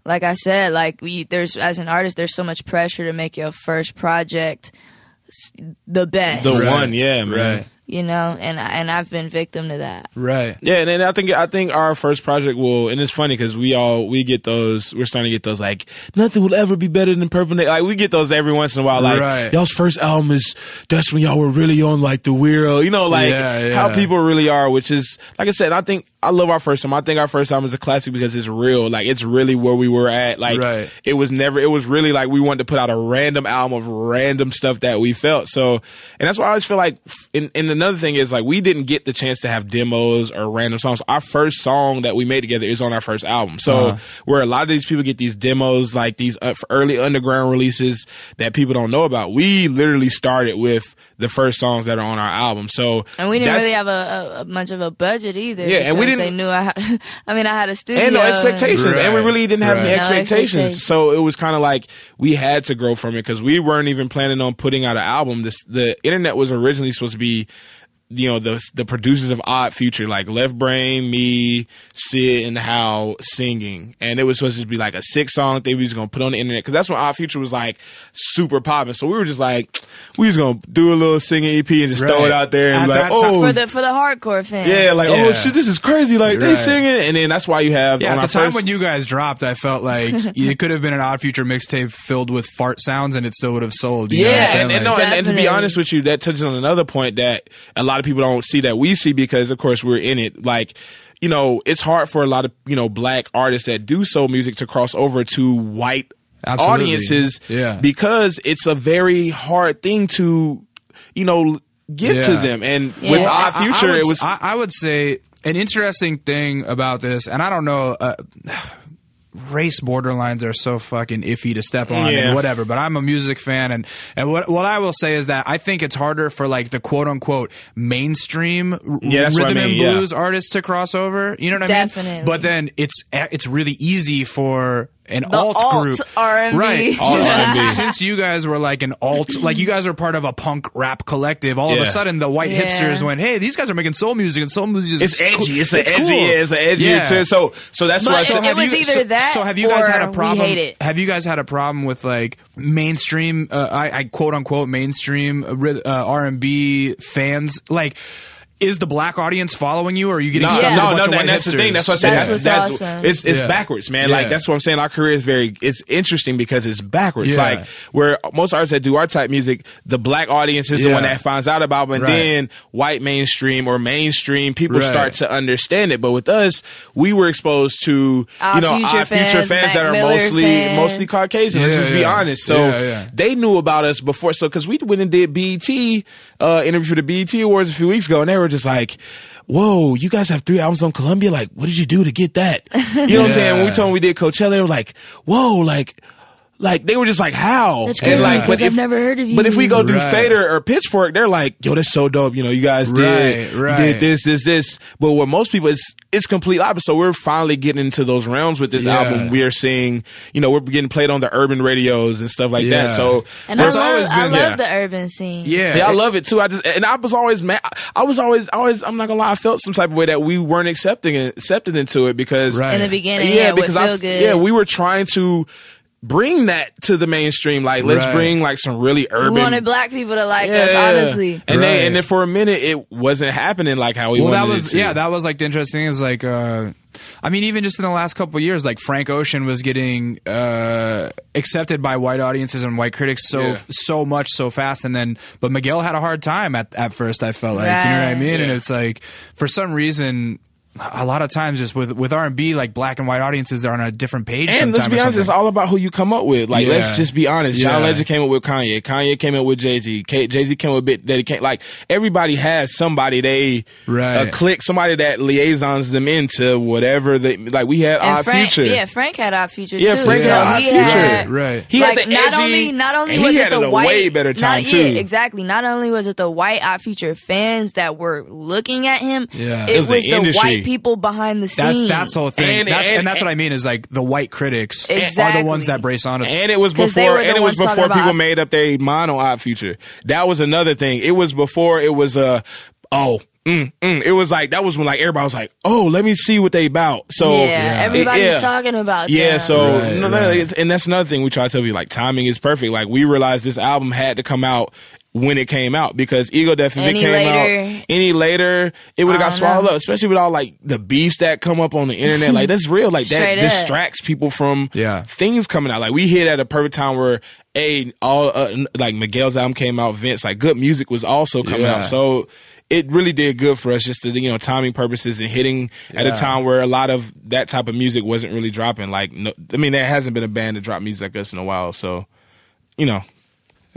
like I said, like we there's as an artist, there's so much pressure to make your first project the best. the Right. one, yeah, man. Right. you know, and I- and I've been victim to that. Right. Yeah, and then I think I think our first project will, and it's funny because we all we get those. We're starting to get those like nothing will ever be better than Purple. Like we get those every once in a while. Like Right. y'all's first album is that's when y'all were really on like the weirdo, you know, like Yeah, how people really are. Which is like I said, I think I love our first time. I think our first time is a classic because it's real. Like it's really where we were at. Like Right. it was never. It was really like we wanted to put out a random album of random stuff that we felt. So, and that's why I always feel like. And, and another thing is like we didn't get the chance to have demos or random songs. Our first song that we made together is on our first album. So Uh-huh. where a lot of these people get these demos, like these uh, early underground releases that people don't know about, we literally started with the first songs that are on our album. So And we didn't really have a, a, a much of a budget either. Yeah, and we because didn't- They knew I. Had, [LAUGHS] I mean, I had a studio. and no expectations, and we really didn't have any right. No expectations. expectations. So it was kind of like we had to grow from it because we weren't even planning on putting out an album. This the internet was originally supposed to be. You know the the producers of Odd Future like Left Brain, me, Syd, and How singing, and it was supposed to be like a six song thing we was gonna put on the internet because that's when Odd Future was like super popping. So we were just like, we was gonna do a little singing EP and just throw it out there and be like, oh, for the for the hardcore fans. yeah, like oh, Yeah. oh shit, this is crazy. Like they Right. singing, and then that's why you have Yeah, on at the time first, when you guys dropped, I felt like [LAUGHS] it could have been an Odd Future mixtape filled with fart sounds, and it still would have sold. You know what I'm Yeah, saying? and, and, no, Like- and, and to be honest with you, that touches on another point that a lot of people don't see that we see because, of course, we're in it. Like, you know, it's hard for a lot of you know black artists that do soul music to cross over to white Absolutely. audiences, Yeah. because it's a very hard thing to, you know, give to them. And Yeah. with Our Odd I- I Future, would, it was I, I would say an interesting thing about this, and I don't know. Uh, race borderlines are so fucking iffy to step on Yeah. and whatever but i'm a music fan and and what what i will say is that i think it's harder for like the quote unquote mainstream Yeah, that's what I rhythm and mean, yeah. blues artists to cross over you know what i mean but then it's it's really easy for an The alt, alt group R&B. right [LAUGHS] Alt so R&B. since, since you guys were like an alt like you guys are part of a punk rap collective all of a sudden the white Yeah. hipsters went hey these guys are making soul music and soul music is it's edgy. cool. It's edgy. cool. Yeah, it's an edgy. Yeah. too. So, so that's But why I it- said. it was either so, that so have you guys had a problem hate it. have you guys had a problem with like mainstream uh, I, I quote unquote mainstream uh, uh, r&b fans like is the black audience following you or are you getting No, stuck Yeah. with a no, bunch no, of that, white that's the thing. That's what I said. That's That's, that's, awesome. it's it's Yeah. backwards, man. Yeah. Like that's what I'm saying. Our career is very it's interesting because it's backwards. Yeah. Like where most artists that do our type music, the black audience is the one that finds out about, it, and Right. then white mainstream or mainstream people Right. start to understand it. But with us, we were exposed to Our you know Future our future fans, fans that are Miller mostly fans. mostly Caucasian. Let's Yeah, just be honest. So Yeah, yeah. they knew about us before. So because we went and did BET uh, interview for the BET Awards a few weeks ago, and they were just like. Whoa, you guys have three albums on Columbia. Like, what did you do to get that? You know what I'm saying? When we told them we did Coachella, they were like, whoa, like, like they were just like, how? That's And crazy, like, because but I've if- never heard of But if we go do Right. Fader or Pitchfork, they're like, yo, that's so dope. You know, you guys did, Right, right. you did this, this, this. But what most people is, it's complete opposite. So we're finally getting into those realms with this Yeah. album. We are seeing, you know, we're getting played on the urban radios and stuff like Yeah. that. So And I It's love, always I been- love yeah. the urban scene. yeah yeah, I love it too. I just and I was always mad. I was always, always. I'm not gonna lie. I felt some type of way that we weren't accepting it, accepted into it because Right. In the beginning, yeah, it would I feel f- good. yeah, we were trying to bring that to the mainstream. Like, let's Right. bring like some really urban. we wanted black people to like Yeah. us, honestly. And Right. then and then for a minute it wasn't happening like how we well, wanted that was it to. yeah. That was like the interesting thing is like, uh, I mean, even just in the last couple of years, like Frank Ocean was getting uh, accepted by white audiences and white critics so Yeah. so much so fast, and then but Miguel had a hard time at at first. I felt like you know what I Right. mean, and it's like for some reason. A lot of times, just with with R and B, like black and white audiences, they're on a different page. And let's be honest, it's all about who you come up with. Like, Yeah. let's just be honest. John Yeah. Legend came up with Kanye. Kanye came up with Jay Z. Jay Z came up with Big Daddy Kane. Like, everybody has somebody they Right. uh, click, somebody that liaisons them into whatever they like. We had And Odd Frank, Future. yeah, Frank had our future Yeah, too. Frank so had Odd he Future. had, Right. He like, had the not edgy, only not only was he it the a white way better time not, too. Yeah, exactly. Not only was it the white Odd Future fans that were looking at him, Yeah. it, It was was, the the, industry. white people behind the scenes. that's the whole thing. And- that's, and, and- that's what I mean is like the white critics are the ones that brace onto. And it was 'Cause they before, were and it was before people Odd- made up their mind on Odd Future. That was another thing. It was before it was a, oh, mm, mm. it was like that was when like everybody was like, oh, let me see what they about. So yeah, everybody's yeah. talking about Yeah, them. so Right, no, no, right. it's, and that's another thing we try to tell you. Like timing is perfect. Like we realized this album had to come out when it came out because Ego Death if it came later- out any later, it would have got swallowed know. up. Especially with all like the beefs that come up on the internet. like that's real. Like that Straight up. distracts people from Yeah. things coming out. Like we hit at a perfect time where a all uh, like Miguel's album came out, Vince like good music was also coming Yeah. out. So it really did good for us just to you know timing purposes and hitting at a time where a lot of that type of music wasn't really dropping. Like, no, I mean, there hasn't been a band to drop music like us in a while. So, you know,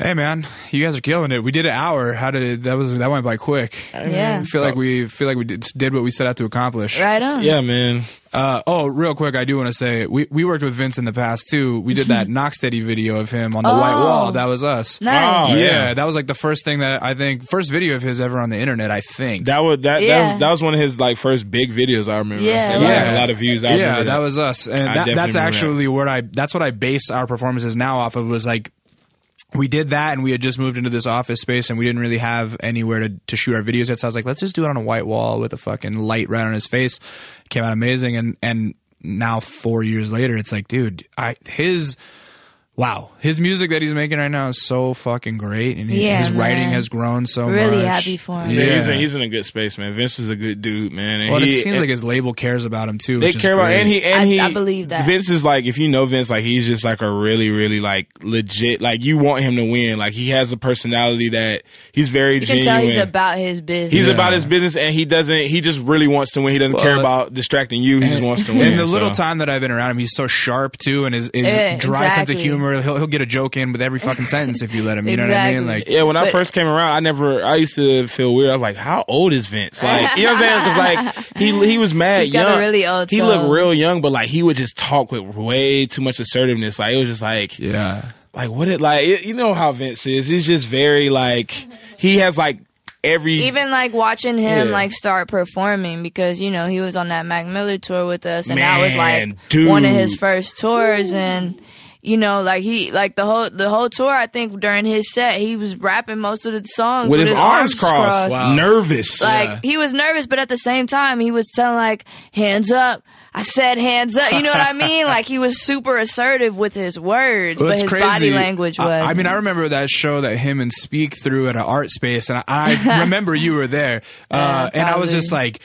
Hey man, you guys are killing it. We did an hour. How did it, that was that went by quick? Yeah. I feel like we feel like we did, did what we set out to accomplish. Right on. yeah, man. Uh, oh, real quick, I do want to say we, we worked with Vince in the past too. We did that [LAUGHS] knock steady video of him on the white Oh. wall. That was us. Nice. Oh, yeah, yeah. that was like the first thing that I think first video of his ever on the internet. I think. That was that, that was that was one of his like first big videos. I remember. Yeah, It got yeah. a lot of views. I yeah, remember that was us, and that, that's remember actually what I that's what I base our performances now off of. Was like we did that, and we had just moved into this office space, and we didn't really have anywhere to, to shoot our videos yet. So I was like, let's just do it on a white wall with a fucking light right on his face. Came out amazing, and and now four years later, it's like, dude, I his. Wow, his music that he's making right now is so fucking great, and he, Yeah, his writing has grown so much. Really much. happy for him. Yeah, Yeah, he's, in, he's in a good space, man. Vince is a good dude, man. And well, he, it seems and like his label cares about him too. they which is care about, great. and he and I- he. I believe that. Vince is like, if you know Vince, like he's just like a really, really like legit. Like you want him to win. Like he has a personality that he's very You can genuine. tell he's about his business. He's Yeah. about his business, and he doesn't. He just really wants to win. He doesn't care about distracting you. He just wants to win. In the little time that I've been around him, he's so sharp too, and his, his Yeah, dry sense of exactly. Humor. He'll he'll get a joke in with every fucking sentence if you let him. You know what I mean? Like, Yeah, when I But- first came around, I never. I used to feel weird. I was like, "How old is Vince?" [LAUGHS] Like, you know what I'm saying? Because like he he was mad He's got a young. really old he soul. looked real young, but like he would just talk with way too much assertiveness. Like it was just like, yeah, like what it like. It, you know how Vince is. He's just very like he has like every even like watching him Yeah. like start performing because you know he was on that Mac Miller tour with us and that was like dude. one of his first tours and you know like he like the whole the whole tour I think during his set he was rapping most of the songs with his, arms crossed, Wow. nervous. like Yeah. he was nervous but at the same time he was telling like hands up I said hands up you know what I mean like he was super assertive with his words Well, but his crazy. body language was I, I mean, I remember that show that him and Speak threw at an art space, and I, I [LAUGHS] remember you were there, uh, Yeah, and I was just like.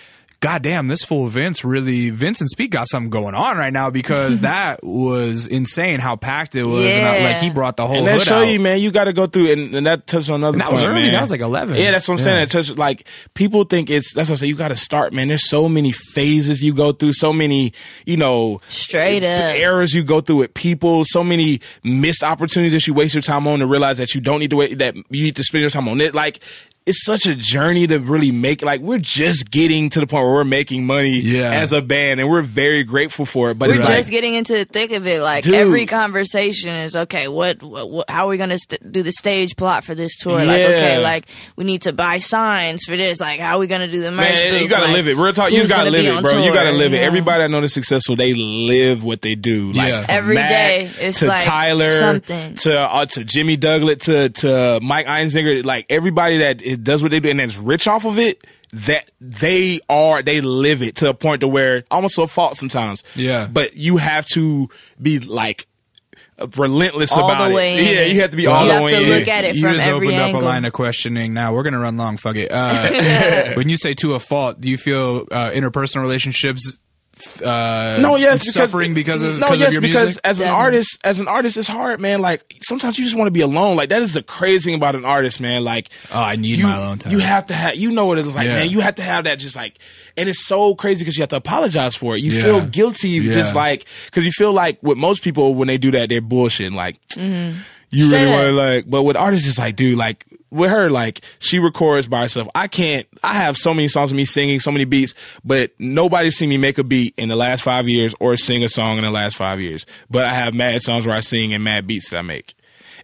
God damn, this fool Vince really Vince and Speak got something going on right now because [LAUGHS] that was insane how packed it was. And I, like he brought the whole and that show out. you, man, you got to go through, and, and that touched on another. And that point, was early. Man. That was like 11. Yeah, that's what I'm saying. Yeah. That touched like people think it's. That's what I say. You got to start, man. There's so many phases you go through, so many, you know, Straight up. errors you go through with people, so many missed opportunities that you waste your time on to realize that you don't need to wait. That you need to spend your time on it. Like it's such a journey to really make. Like we're just getting to the point where we're making money Yeah. as a band, and we're very grateful for it. But We're it's just like getting into the thick of it. Like Dude. every conversation is okay. What, what, what how are we going to st- do the stage plot for this tour? Like okay, like we need to buy signs for this. Like how are we going to do the merch? Man, you gotta Like, live it. Real talk, you gotta live it, on bro. You gotta live it. Yeah. Everybody I know that's successful, they live what they do. Like Yeah. from Every Mac day, it's to like Tyler something. to uh, to Jimmy Douglas to to Mike Einziger. Like everybody that it does what they do and that's rich off of it. That they are, they live it to a point to where almost to a fault sometimes. Yeah. but you have to be like relentless All about the way it. in. Yeah, you have to be You all the have way to in. look at it you from just every opened up angle. a line of questioning. Now we're gonna run long. Fuck it. Uh, [LAUGHS] when you say to a fault, do you feel uh, interpersonal relationships? Uh, no, yes, because, suffering because of no, because yes, of your because music. as an Definitely. artist, as an artist, it's hard, man. Like sometimes you just want to be alone. Like that is the crazy thing about an artist, man. Like Oh, I need you, my alone time. You have to have, you know what it's like, Yeah. man. You have to have that, just like, and it's so crazy because you have to apologize for it. You Yeah. feel guilty, Yeah. just like because you feel like with most people when they do that, they're bullshitting. Like you Mm-hmm. Straight really want to like, but with artists, it's like, dude, like with her, like she records by herself. I can't. I have so many songs of me singing, so many beats, but nobody's seen me make a beat in the last five years or sing a song in the last five years. But I have mad songs where I sing and mad beats that I make.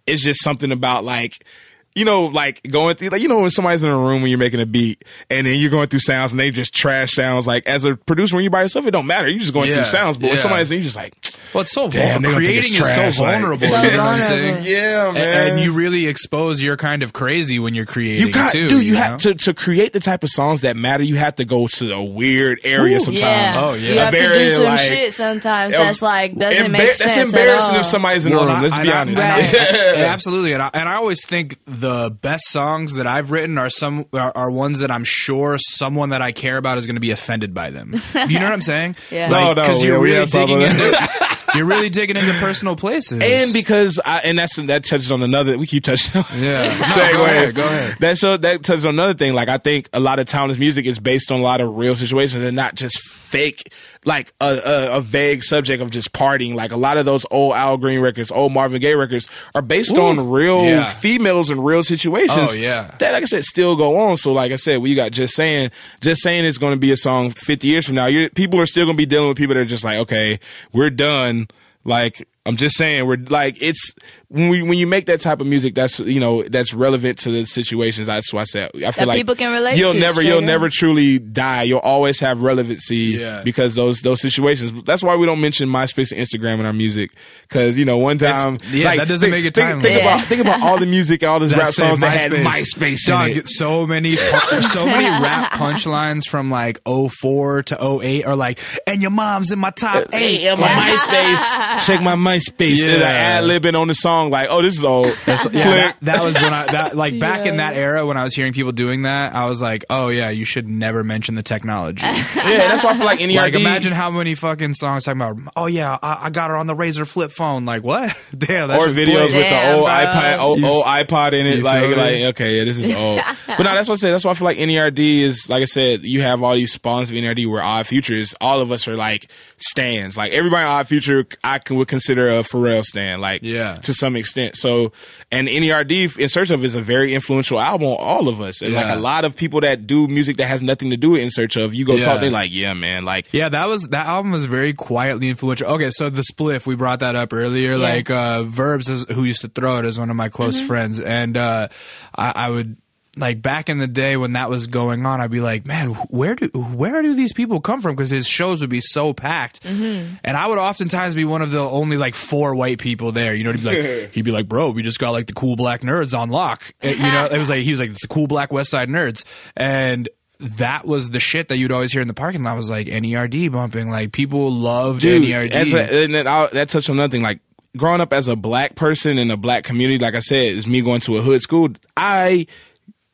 It's just something about like. You know, like going through, like you know, when somebody's in a room when you're making a beat, and then you're going through sounds, and they just trash sounds. Like as a producer, when you're by yourself, it don't matter. You're just going Yeah, through sounds. But when somebody's in, you're just like, Well, it's so Damn, vulnerable. gonna Creating is trash, so like- vulnerable. So you know what I'm saying? yeah, A- And you really expose your kind of crazy when you're creating You got, too. dude. You, know? have to to create the type of songs that matter. You have to go to a weird area Ooh, sometimes. Yeah. Oh, yeah. You A have to do some like, shit sometimes that's like doesn't embar- make sense. That's at embarrassing all. if somebody's in Well, the room. Let's I- be and I- honest. and I- [LAUGHS] Right. absolutely, and I, and I always think the best songs that I've written are some are, are ones that I'm sure someone that I care about is going to be offended by them. [LAUGHS] You know what I'm saying? Yeah. No, no, because yeah, you're really have talked digging into. [LAUGHS] You're really digging into personal places. and because I and that's that touches on another. We keep touching on Yeah. [LAUGHS] No, go ahead, go ahead. That so that touches on another thing. Like I think a lot of timeless music is based on a lot of real situations and not just fake, like a, a, a vague subject of just partying. Like a lot of those old Al Green records, old Marvin Gaye records, are based on real Yeah. females and real situations. Oh, yeah. that like I said still go on. So like I said, we got just saying, just saying it's going to be a song 50 years from now. You're, people are still going to be dealing with people that are just like, okay, we're done. Like I'm just saying, we're like it's when we, when you make that type of music, that's you know that's relevant to the situations. That's why I said I feel That like people can relate You'll to, never you'll up. never truly die. You'll always have relevancy Yeah. because those those situations. That's why we don't mention MySpace and Instagram in our music because you know one time yeah, like, that doesn't think, make it think, timely. think Yeah. about think about all the [LAUGHS] music, all those rap That's it, songs that had MySpace Dog, in it. so many so many [LAUGHS] rap punchlines from like 04 to 08 are like, and your mom's in my top uh, eight. Hey, on my [LAUGHS] MySpace. Check my MySpace. Yeah. And ad libbing on the song like, oh, this is old. [LAUGHS] Yeah, that, that was when I that like back in that era when I was hearing people doing that, I was like, oh yeah, you should never mention the technology. [LAUGHS] yeah, that's why I feel like NERD. like imagine how many fucking songs talking about, oh yeah, I, I got her on the Razr flip phone. Like what? [LAUGHS] Damn, that or shit's videos quick. with the old bro. iPad, old, old iPod in it. Like, like okay, yeah, this is old. but no, that's what I said. That's why I feel like NERD is like I said. You have all these spawns of NERD where Odd Future is. All of us are like stands. Like everybody in Odd Future, I can would consider a Pharrell stand. Like Yeah. to some extent. So and NERD in Search of is a very influential album on all of us. And like a lot of people that do music that has nothing to do with In Search of, you go Yeah. talk, they're like, yeah, man, like. Yeah, that was that album was very quietly influential. Okay, so the spliff we brought that up earlier. Like uh Verbs, is, who used to throw it, is one of my close friends, and uh I, I would like back in the day when that was going on, I'd be like, man, where do where do these people come from? Because his shows would be so packed, and I would oftentimes be one of the only like four white people there. You know, he'd be like, [LAUGHS] he'd be like, bro, we just got like the cool black nerds on lock. Uh, You know, it was like he was like the cool black West Side nerds, and that was the shit that you'd always hear in the parking lot was like NERD bumping. Like people loved Dude, NERD. as a, and then I'll, that touched on another thing. Like growing up as a black person in a black community, like I said, is me going to a hood school. I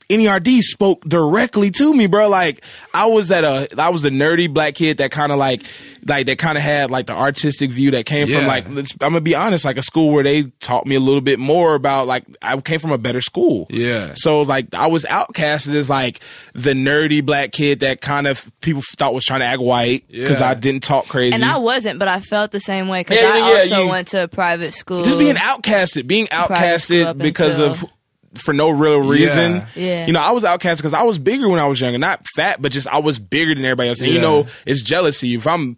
NERD spoke directly to me, bro. Like I was at a, I was a nerdy black kid that kind of like, like that kind of had like the artistic view that came from like, let's, I'm gonna be honest, like a school where they taught me a little bit more about like I came from a better school. Yeah. So like I was outcasted as like the nerdy black kid that kind of people thought was trying to act white because Yeah. I didn't talk crazy. And I wasn't, but I felt the same way because Yeah, I yeah, yeah, also you- went to a private school. just being outcasted, being outcasted because until- of for no real reason. Yeah. You know, I was outcast because I was bigger when I was younger, not fat, but just I was bigger than everybody else. And you know, it's jealousy. If I'm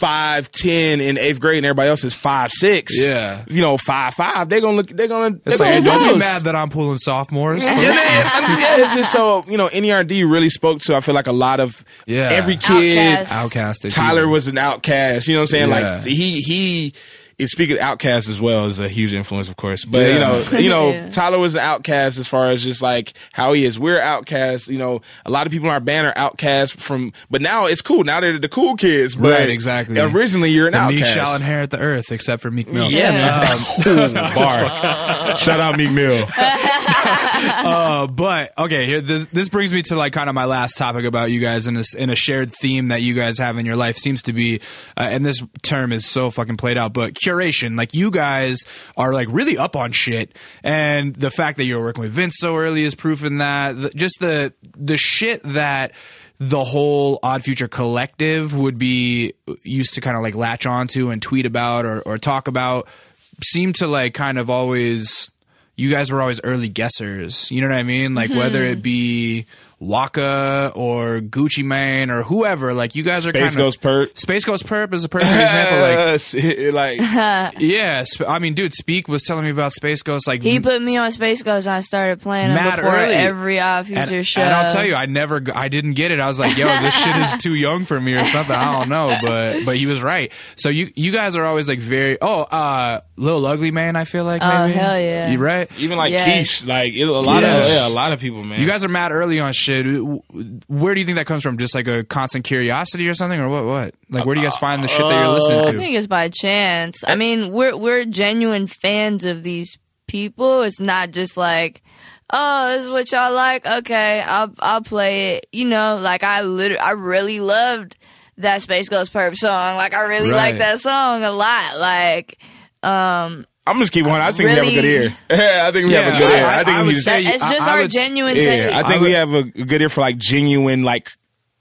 five ten in eighth grade and everybody else is five six, Yeah. you know, five five, they're gonna look. They're gonna. It's they're like, gonna don't be mad that I'm pulling sophomores. Yeah, man. yeah, it's just so you know, NERD really spoke to. I feel like a lot of Yeah. every kid. Outcast. Outcasted. Tyler was an outcast. You know what I'm saying? Yeah. Like he he. Is speaking of outcast as well is a huge influence, of course. But Yeah. you know, you know, [LAUGHS] Yeah. Tyler was an outcast as far as just like how he is. We're outcasts. You know, a lot of people in our band are outcasts from, but now it's cool. Now they're the cool kids. But Right, exactly. Originally, you're an The meek outcast. shall inherit the earth, except for Meek Mill. Yeah, Yeah. man. [LAUGHS] Ooh, bar. Shout out Meek Mill. [LAUGHS] Uh, but okay, here this, this brings me to like kind of my last topic about you guys in a, s- in a shared theme that you guys have in your life seems to be, uh, and this term is so fucking played out, but curation. Like you guys are like really up on shit, and the fact that you're working with Vince so early is proof in that. The, just the the shit that the whole Odd Future collective would be used to kind of like latch onto and tweet about or, or talk about seem to like kind of always you guys were always early guessers. You know what I mean? Like whether hmm. it be Waka or Gucci Mane or whoever, like you guys are kind of Space kind Ghost Purrp. Space Ghost Purrp is a perfect [LAUGHS] example. Like [LAUGHS] like [LAUGHS] yeah, sp- I mean, dude, Speak was telling me about Space Ghost. Like He put me on Space Ghost and I started playing him Mad before early. every Odd and, Future show. and I'll tell you, I never, I didn't get it. I was like, yo, this shit is too young for me or something. I don't know, but but he was right. So you you guys are always like very oh, uh, little ugly man. I feel like Oh, maybe hell yeah. you right. even like Yeah. Keish, like it, a lot Yeah. of yeah, a lot of people, man. You guys are mad early on shit. Where do you think that comes from? Just like a constant curiosity or something, or what? What? Like, where do you guys find the shit that you're listening to? I think it's by chance. I mean, we're we're genuine fans of these people. It's not just like, oh, this is what y'all like. Okay, I'll I'll play it. You know, like I literally, I really loved that Space Ghost Purrp song. Like I really Right. like that song a lot. Like um I'm just keep on. I think we have a good ear. [LAUGHS] Yeah, I think we have a good Yeah, ear. I- I, think I we would just, say- that, it's just I our would- genuine yeah, take. I think we have a good ear for like genuine like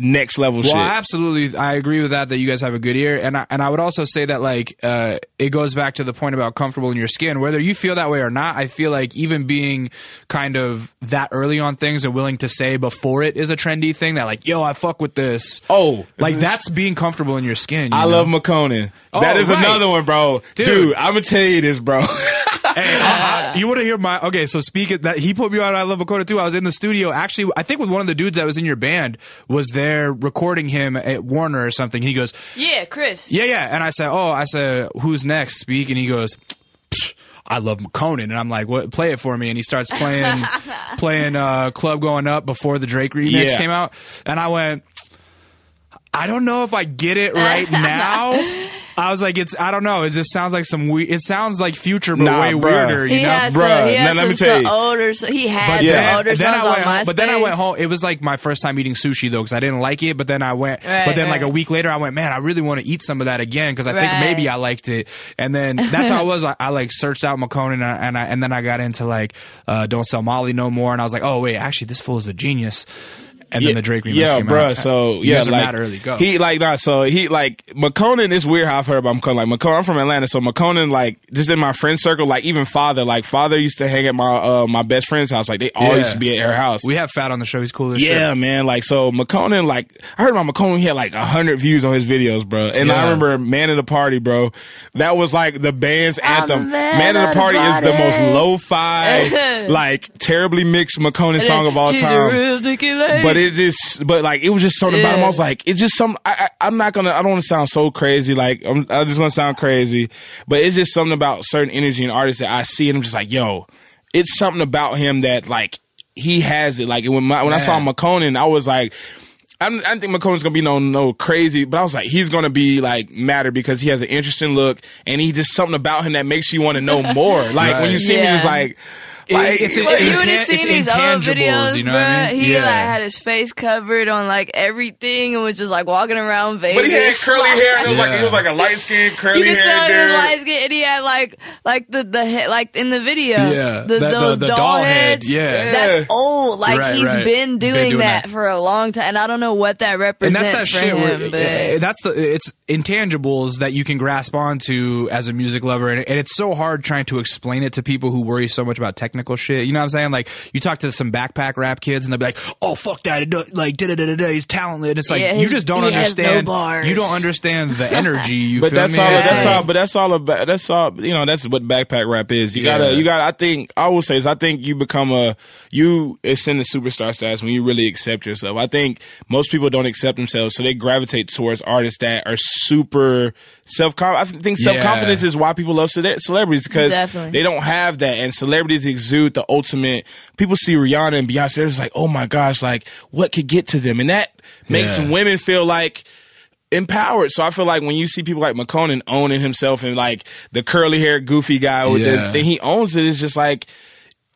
next level Well, shit. absolutely, I agree with that. That you guys have a good ear, and I, and I would also say that like uh, it goes back to the point about comfortable in your skin. Whether you feel that way or not, I feel like even being kind of that early on things and willing to say before it is a trendy thing that like, yo, I fuck with this. Oh, like this that's being comfortable in your skin. you I know? love Makonnen. that Oh, is right. another one, bro. Dude. Dude, I'm gonna tell you this, bro. [LAUGHS] Hey, I- I- you want to hear my okay? So speak it that he put me on. I love Makonnen too. I was in the studio actually. I think with one of the dudes that was in your band was there recording him at Warner or something. He goes, Yeah, Chris. Yeah, yeah. And I said, Oh, I said, who's next? Speak. And he goes, I love Makonnen. And I'm like, What? Play it for me. And he starts playing, [LAUGHS] playing uh, Club Going Up before the Drake remix Yeah. came out. And I went, I don't know if I get it right [LAUGHS] now. I was like, it's, I don't know. It just sounds like some we It sounds like future, but Nah, way bruh. weirder, you He know? has Bruh, some, he now has let some, me some you. older. He had But some then, older then songs I went on home, but then I went home. It was like my first time eating sushi though, because I didn't like it. But then I went. Right, but then like a week later, I went, man, I really want to eat some of that again because I think maybe I liked it. And then that's how it was. I, I like searched out Makonnen and I, and, I, and then I got into like uh, Don't Sell Molly No More, and I was like, oh wait, actually this fool is a genius. And then the Drake remix yeah, came bruh, out. So You yeah, guys are like mad early. Go. he like not so he like Makonnen. It's weird how I've heard about Makonnen. Like Makonnen, I'm from Atlanta, so Makonnen like just in my friend circle, like even father, like father used to hang at my uh my best friend's house. Like they all Yeah. used to be at her house. we have Fat on the show. He's cool as yeah, shit. man. Like so, Makonnen. Like I heard about Makonnen. He had like hundred views on his videos, bro. And Yeah. I remember "Man in the Party," bro. That was like the band's I'm anthem. the man "Man in of the the Party" is the most lo-fi, [LAUGHS] like terribly mixed Makonnen song of all time real Nikki but it just but like it was just something about him. I was like, it just some. I, I, I'm not gonna. I don't want to sound so crazy. Like I'm, I'm just gonna sound crazy, but it's just something about certain energy and artists that I see, and I'm just like, yo, it's something about him that like he has it. Like when my, when I saw. Makonnen, I was like. I didn't think Makonnen's gonna be no no crazy, but I was like, he's gonna be like matter because he has an interesting look and he just something about him that makes you want to know [LAUGHS] more. Like when you see me, Yeah. just like, like it's a- But you intan- would have seen it's these old videos, you know what I mean? He Yeah. like had his face covered on like everything and was just like walking around Vegas. but he had curly hair and it was like Yeah. he was like a light skinned [LAUGHS] curly You could hair tell he dude. was light skinned and he had like like the the head like in the video. Yeah. The, The- the- those the doll, doll heads. yeah. Yeah. That's old. Like Right, he's right. been Been doing, doing that, that. for a long time and I don't know what that and represents that's that for shit him. where but that's the it's intangibles that you can grasp onto as a music lover and, and it's so hard trying to explain it to people who worry so much about technical shit you know what i'm saying like you talk to some backpack rap kids and they'll be like oh fuck that it do- like da da da da he's talented it's like Yeah, you just don't he has no understand you don't understand the [LAUGHS] energy you But feel that's me? all. It's That's all. But that's all about. That's all. You know. That's what backpack rap is. You gotta. You gotta. I think. I will say is. I think you become a. You ascend the superstar status when you really accept yourself. I think most people don't accept themselves, so they gravitate towards artists that are super self. I think self confidence Yeah. is why people love cele- celebrities because they don't have that, and celebrities exude the ultimate. People see Rihanna and Beyonce, they're just like, oh my gosh, like what could get to them, and that makes Yeah. women feel like empowered. So I feel like when you see people like Makonnen owning himself and like the curly haired goofy guy with Yeah. the thing he owns it, it's just like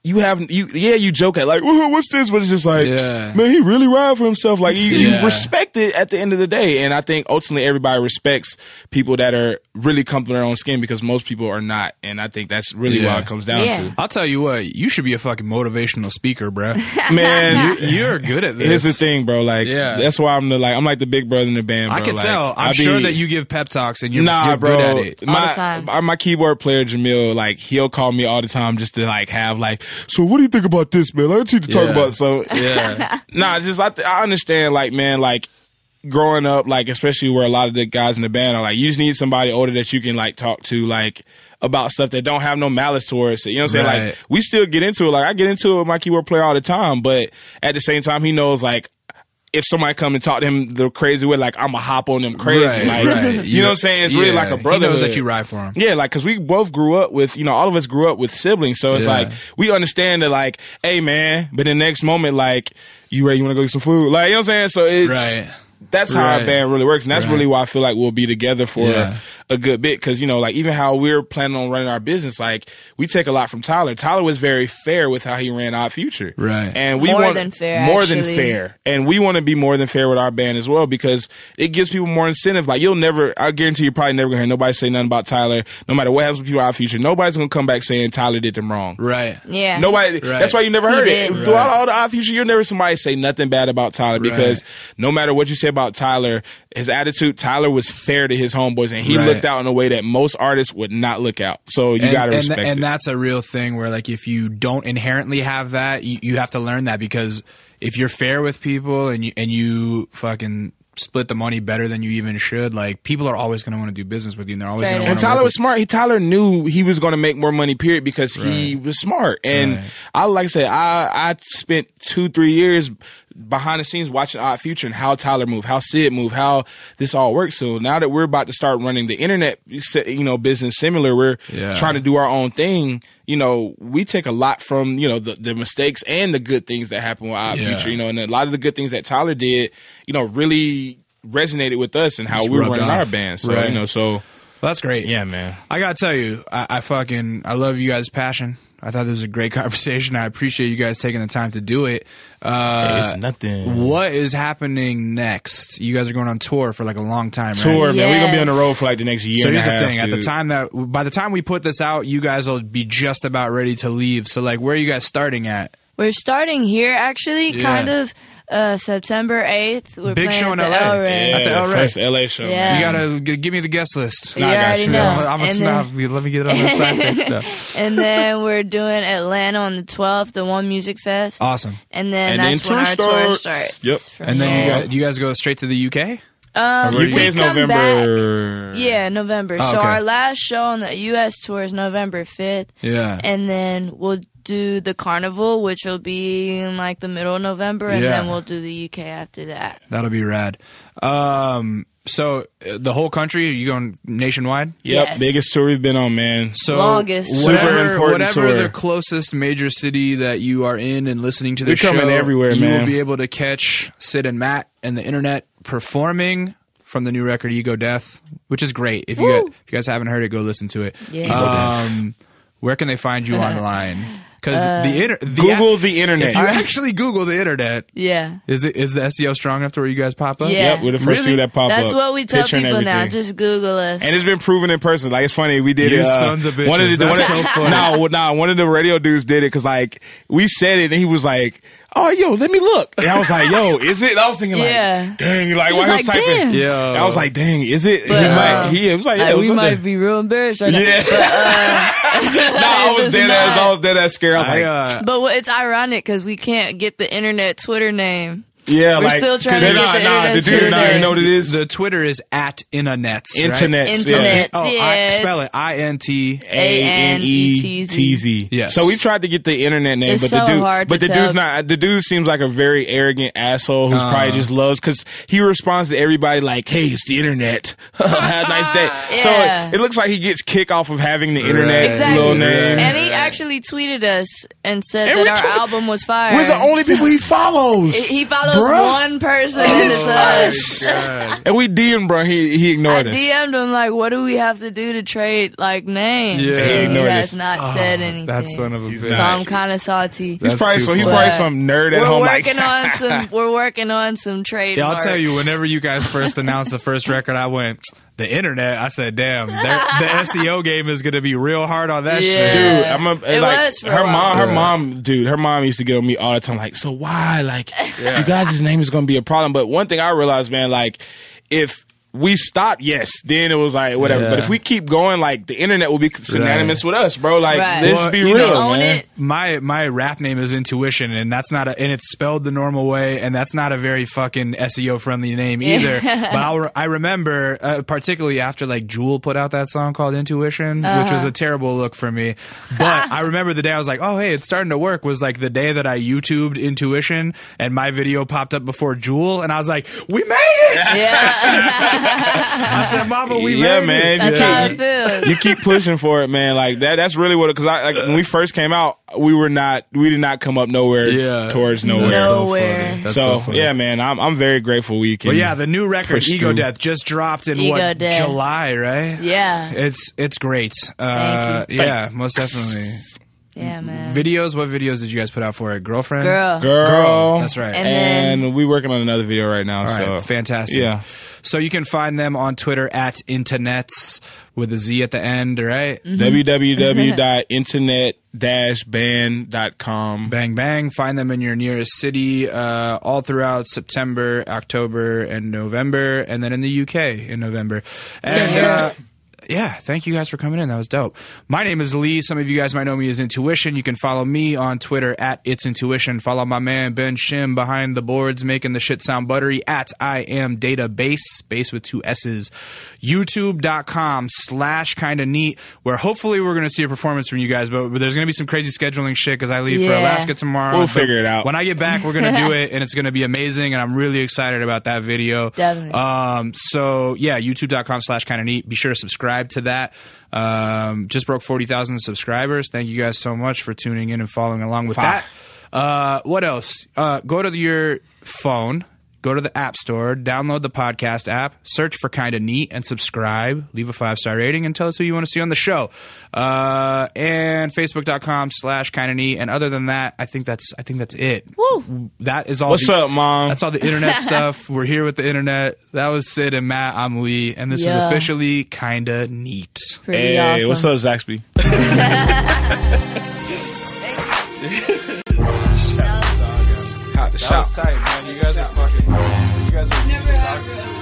you have you yeah you joke at like what's this but it's just like Yeah. man he really ride for himself like you, Yeah. you respect it at the end of the day and I think ultimately everybody respects people that are really comfortable in their own skin because most people are not and I think that's really Yeah. what it comes down Yeah. I'll tell you what, you should be a fucking motivational speaker, bro. [LAUGHS] man you, you're good at this. here's the thing bro like Yeah. that's why I'm the like I'm like the big brother in the band bro. I can Like, tell. I'm I sure be- that you give pep talks and you're, nah, you're bro. good at it. All the time. my my keyboard player Jameel, like he'll call me all the time just to like have like. So what do you think about this, man? I need to talk Yeah. about. So [LAUGHS] Yeah. [LAUGHS] nah, just I, th- I understand, like man, like growing up, like especially where a lot of the guys in the band are like, you just need somebody older that you can like talk to, like about stuff that don't have no malice towards it. You know what I'm saying? Right. Like we still get into it. Like I get into it with my keyboard player all the time, but at the same time, he knows like. If somebody come and talk to him the crazy way, like I'm a hop on them crazy, Right, like right. you know what I'm saying? It's really like a brother. knows that you ride for him. Yeah, like because we both grew up with, you know, all of us grew up with siblings, so it's Yeah. like we understand that, like, hey man, but the next moment, like, you ready? You want to go get some food? Like, you know what I'm saying? So it's Right. that's how our band really works, and that's Right. really why I feel like we'll be together for Yeah. A good bit because you know, like even how we're planning on running our business, like we take a lot from Tyler. Tyler was very fair with how he ran our Future, Right. And we More want than fair, more than fair, and we want to be more than fair with our band as well because it gives people more incentive. Like you'll never, I guarantee you're probably never gonna hear nobody say nothing about Tyler. No matter what happens with people Odd Future, nobody's gonna come back saying Tyler did them wrong. Right. Yeah. Nobody. Right. That's why you never He heard it did. throughout all the Odd Future. You'll never somebody say nothing bad about Tyler because no matter what you say about Tyler, his attitude, Tyler was fair to his homeboys and he Right. Looked out in a way that most artists would not look out. So you and, got to and, respect and it. that's a real thing where like if you don't inherently have that you, you have to learn that because if you're fair with people and you and you fucking split the money better than you even should like people are always going to want to do business with you and they're always Right. going to and want Tyler was smart. He Tyler knew he was going to make more money. Period, because he was smart. And Right. I like I said, I I spent two three years behind the scenes watching Odd Future and how Tyler moved, how Syd moved, how this all works. So now that we're about to start running the internet, you know, business similar, we're Yeah. trying to do our own thing. You know, we take a lot from you know the, the mistakes and the good things that happen with Odd Yeah. Future. You know, and a lot of the good things that Tyler did, you know, really resonated with us and how Just we were rubbed running off. our band. So Right. you know, so Well, that's great yeah, man. I gotta tell you, I, I fucking I love you guys' passion. I thought this was a great [LAUGHS] conversation. I appreciate you guys taking the time to do it. Uh, it's nothing. What is happening next? You guys are going on tour for like a long time, right? tour, man. We're gonna be on the road for like the next year. So here's a the half, thing: at the time that by the time we put this out, you guys will be just about ready to leave. So like, where are you guys starting at? We're starting here actually, Yeah. kind of uh, September 8th. We're Big playing show in the LA. El Rey. yeah, At the El Rey. first LA show. Yeah. man. You gotta g- give me the guest list. You already know. I'm a, I'm a And snob. Let me get it [LAUGHS] on that side. check. No. and then we're doing Atlanta on the 12th, the One Music Fest. Awesome. And then And that's then when tour our tour starts. starts. Yep. And then you guys, you guys go straight to the UK. um, Or where do we come November. back. Yeah, November. Oh, So okay. our last show on the U.S. tour is November 5th. Yeah. And then we'll do the carnival, which will be in like the middle of November. And Yeah. then we'll do the UK after that. That'll be rad. Um, so uh, the whole country, are you going nationwide? Yep, Yes. biggest tour we've been on, man. So Longest. Super whatever, important whatever tour. the closest major city that you are in and listening to the show, coming everywhere, you man. will be able to catch Syd and Matt and the internet performing from the new record Ego Death, which is great. If you Woo. guys, if you guys haven't heard it, go listen to it. Yeah. Ego Um, where can they find you [LAUGHS] online? Because Uh, the inter- the Google the internet. If you actually Google the internet, Yeah. is it is the SEO strong enough to where you guys pop up? Yeah. Yep, we're the first Really? people that pop That's up. That's what we tell Picture people now. Just Google us. And it's been proven in person. Like it's funny, we did You it. Uh, sons of One of bitches. the, one That's of, so funny. No, nah, one of the radio dudes did it because like we said it, and he was like, "Oh, yo, let me look." And I was like, "Yo, is it?" And I was thinking like, Yeah. "Dang!" Like He was he was like, typing, "Damn." Yo. I was like, "Dang, is it?" But, he, uh, might, he was like, "Yeah, Like, it we might something." be real embarrassed right Yeah. now. [LAUGHS] nah, I was [LAUGHS] dead ass. not. I was dead ass scared. I was I, like, uh, But what- it's ironic because we can't get the internet Twitter name. "Yeah, we're like still trying to get the nah, internet the dude, to nah, you know what it is? the Twitter is at internets. right? Internet, Internet. Oh, I, spell it I N T. A N E T Z. Yes. So we tried to get the internet name, It's but so the dude, hard but to the dude's not. The dude seems like a very arrogant asshole who's Uh. probably just loves because he responds to everybody like, "Hey, it's the internet. [LAUGHS] Have a nice day." Yeah. So it, it looks like he gets kick off of having the internet Right. Exactly. little name. And he actually tweeted us and said And that our tweet- album was fire. We're the only people he follows. He follows Bruh. one person And and it's it's us. us. and we DM'd bro. He he I ignored us. DM'd him like, "What do we have to do to trade like names?" Yeah. And He he has us. not ah, said anything. That son of a bitch. so. I'm kind of salty. He's probably so he's probably some nerd at We're home. like, working on some. [LAUGHS] We're working on some trade. Yeah, I'll tell you. Whenever you guys first announced the first record, I went the internet. I said, "Damn, the [LAUGHS] SEO game is going to be real hard on that Yeah. shit." dude. I'm a, It like was for a her while. mom. Her Yeah. mom, dude. Her mom used to get on me all the time. Like, so why? Like, [LAUGHS] you guys' name is going to be a problem. But one thing I realized, man, like, if we stopped, yes, then it was like whatever. Yeah. But if we keep going, like, the internet will be synonymous with us, bro. Like, Right. let's Well, be you real, know, own man. it. My my rap name is Intuition, and that's not a and it's spelled the normal way, and that's not a very fucking SEO friendly name either. [LAUGHS] but I'll, I remember, uh, particularly after like Jewel put out that song called Intuition, which Uh-huh. was a terrible look for me. But [LAUGHS] I remember the day I was like, oh hey, it's starting to work. Was like the day that I YouTubed Intuition, and my video popped up before Jewel, and I was like, we made it. Yeah. [LAUGHS] I said, Mama, we yeah, made man. it. That's you, how keep, it feels. you keep pushing for it, man. Like that. That's really what. Because I like when we first came out, we were not. We did not come up nowhere. Yeah. towards nowhere. That's so Nowhere. funny. That's so, funny. yeah, man, I'm I'm very grateful we can. But yeah, the new record, Ego through. Death, just dropped in Ego what Death. July, right? Yeah. It's it's great. Uh, Thank you. Yeah, most definitely. Yeah, man. Videos. What videos did you guys put out for it? Girlfriend. Girl. girl, Girl, that's right. And And, then- we working on another video right now. All so right, fantastic. Yeah. So you can find them on Twitter at internets with a Z at the end, right? Mm-hmm. www.internet-band.com. Bang bang. Find them in your nearest city uh, all throughout September, October, and November, and then in the UK in November. And Yeah. uh, yeah, thank you guys for coming in. That was dope. My name is Lee. Some of you guys might know me as Intuition. You can follow me on Twitter at It's Intuition. Follow my man Ben Shim behind the boards making the shit sound buttery at I am database, base with two S's. YouTube.com slash kinda neat, where hopefully we're gonna see a performance from you guys, but but there's gonna be some crazy scheduling shit because I leave for Alaska tomorrow. We'll figure it out. When I get back, we're gonna do [LAUGHS] it and it's gonna be amazing and I'm really excited about that video. Definitely. Um, so yeah, youtube.com slash kind of neat. Be sure to subscribe to that. Um, just broke 40,000 subscribers. Thank you guys so much for tuning in and following along with Five. that. Uh, what else? Uh, go to your phone, go to the App Store, download the podcast app, search for kind of neat and subscribe, leave a five star rating and tell us who you want to see on the show. Uh, and facebook.com slash kind of neat. And other than that, I think that's, I think that's it. Woo. That is all. What's the- up, mom? that's all the internet [LAUGHS] stuff. We're here with the internet. That was Syd and Matt. I'm Lee, and this was Yeah. officially kinda neat. Pretty hey, awesome. what's up, Zaxby? [LAUGHS] [LAUGHS] Hot the shop. tight, man. You guys are fucking. You guys are.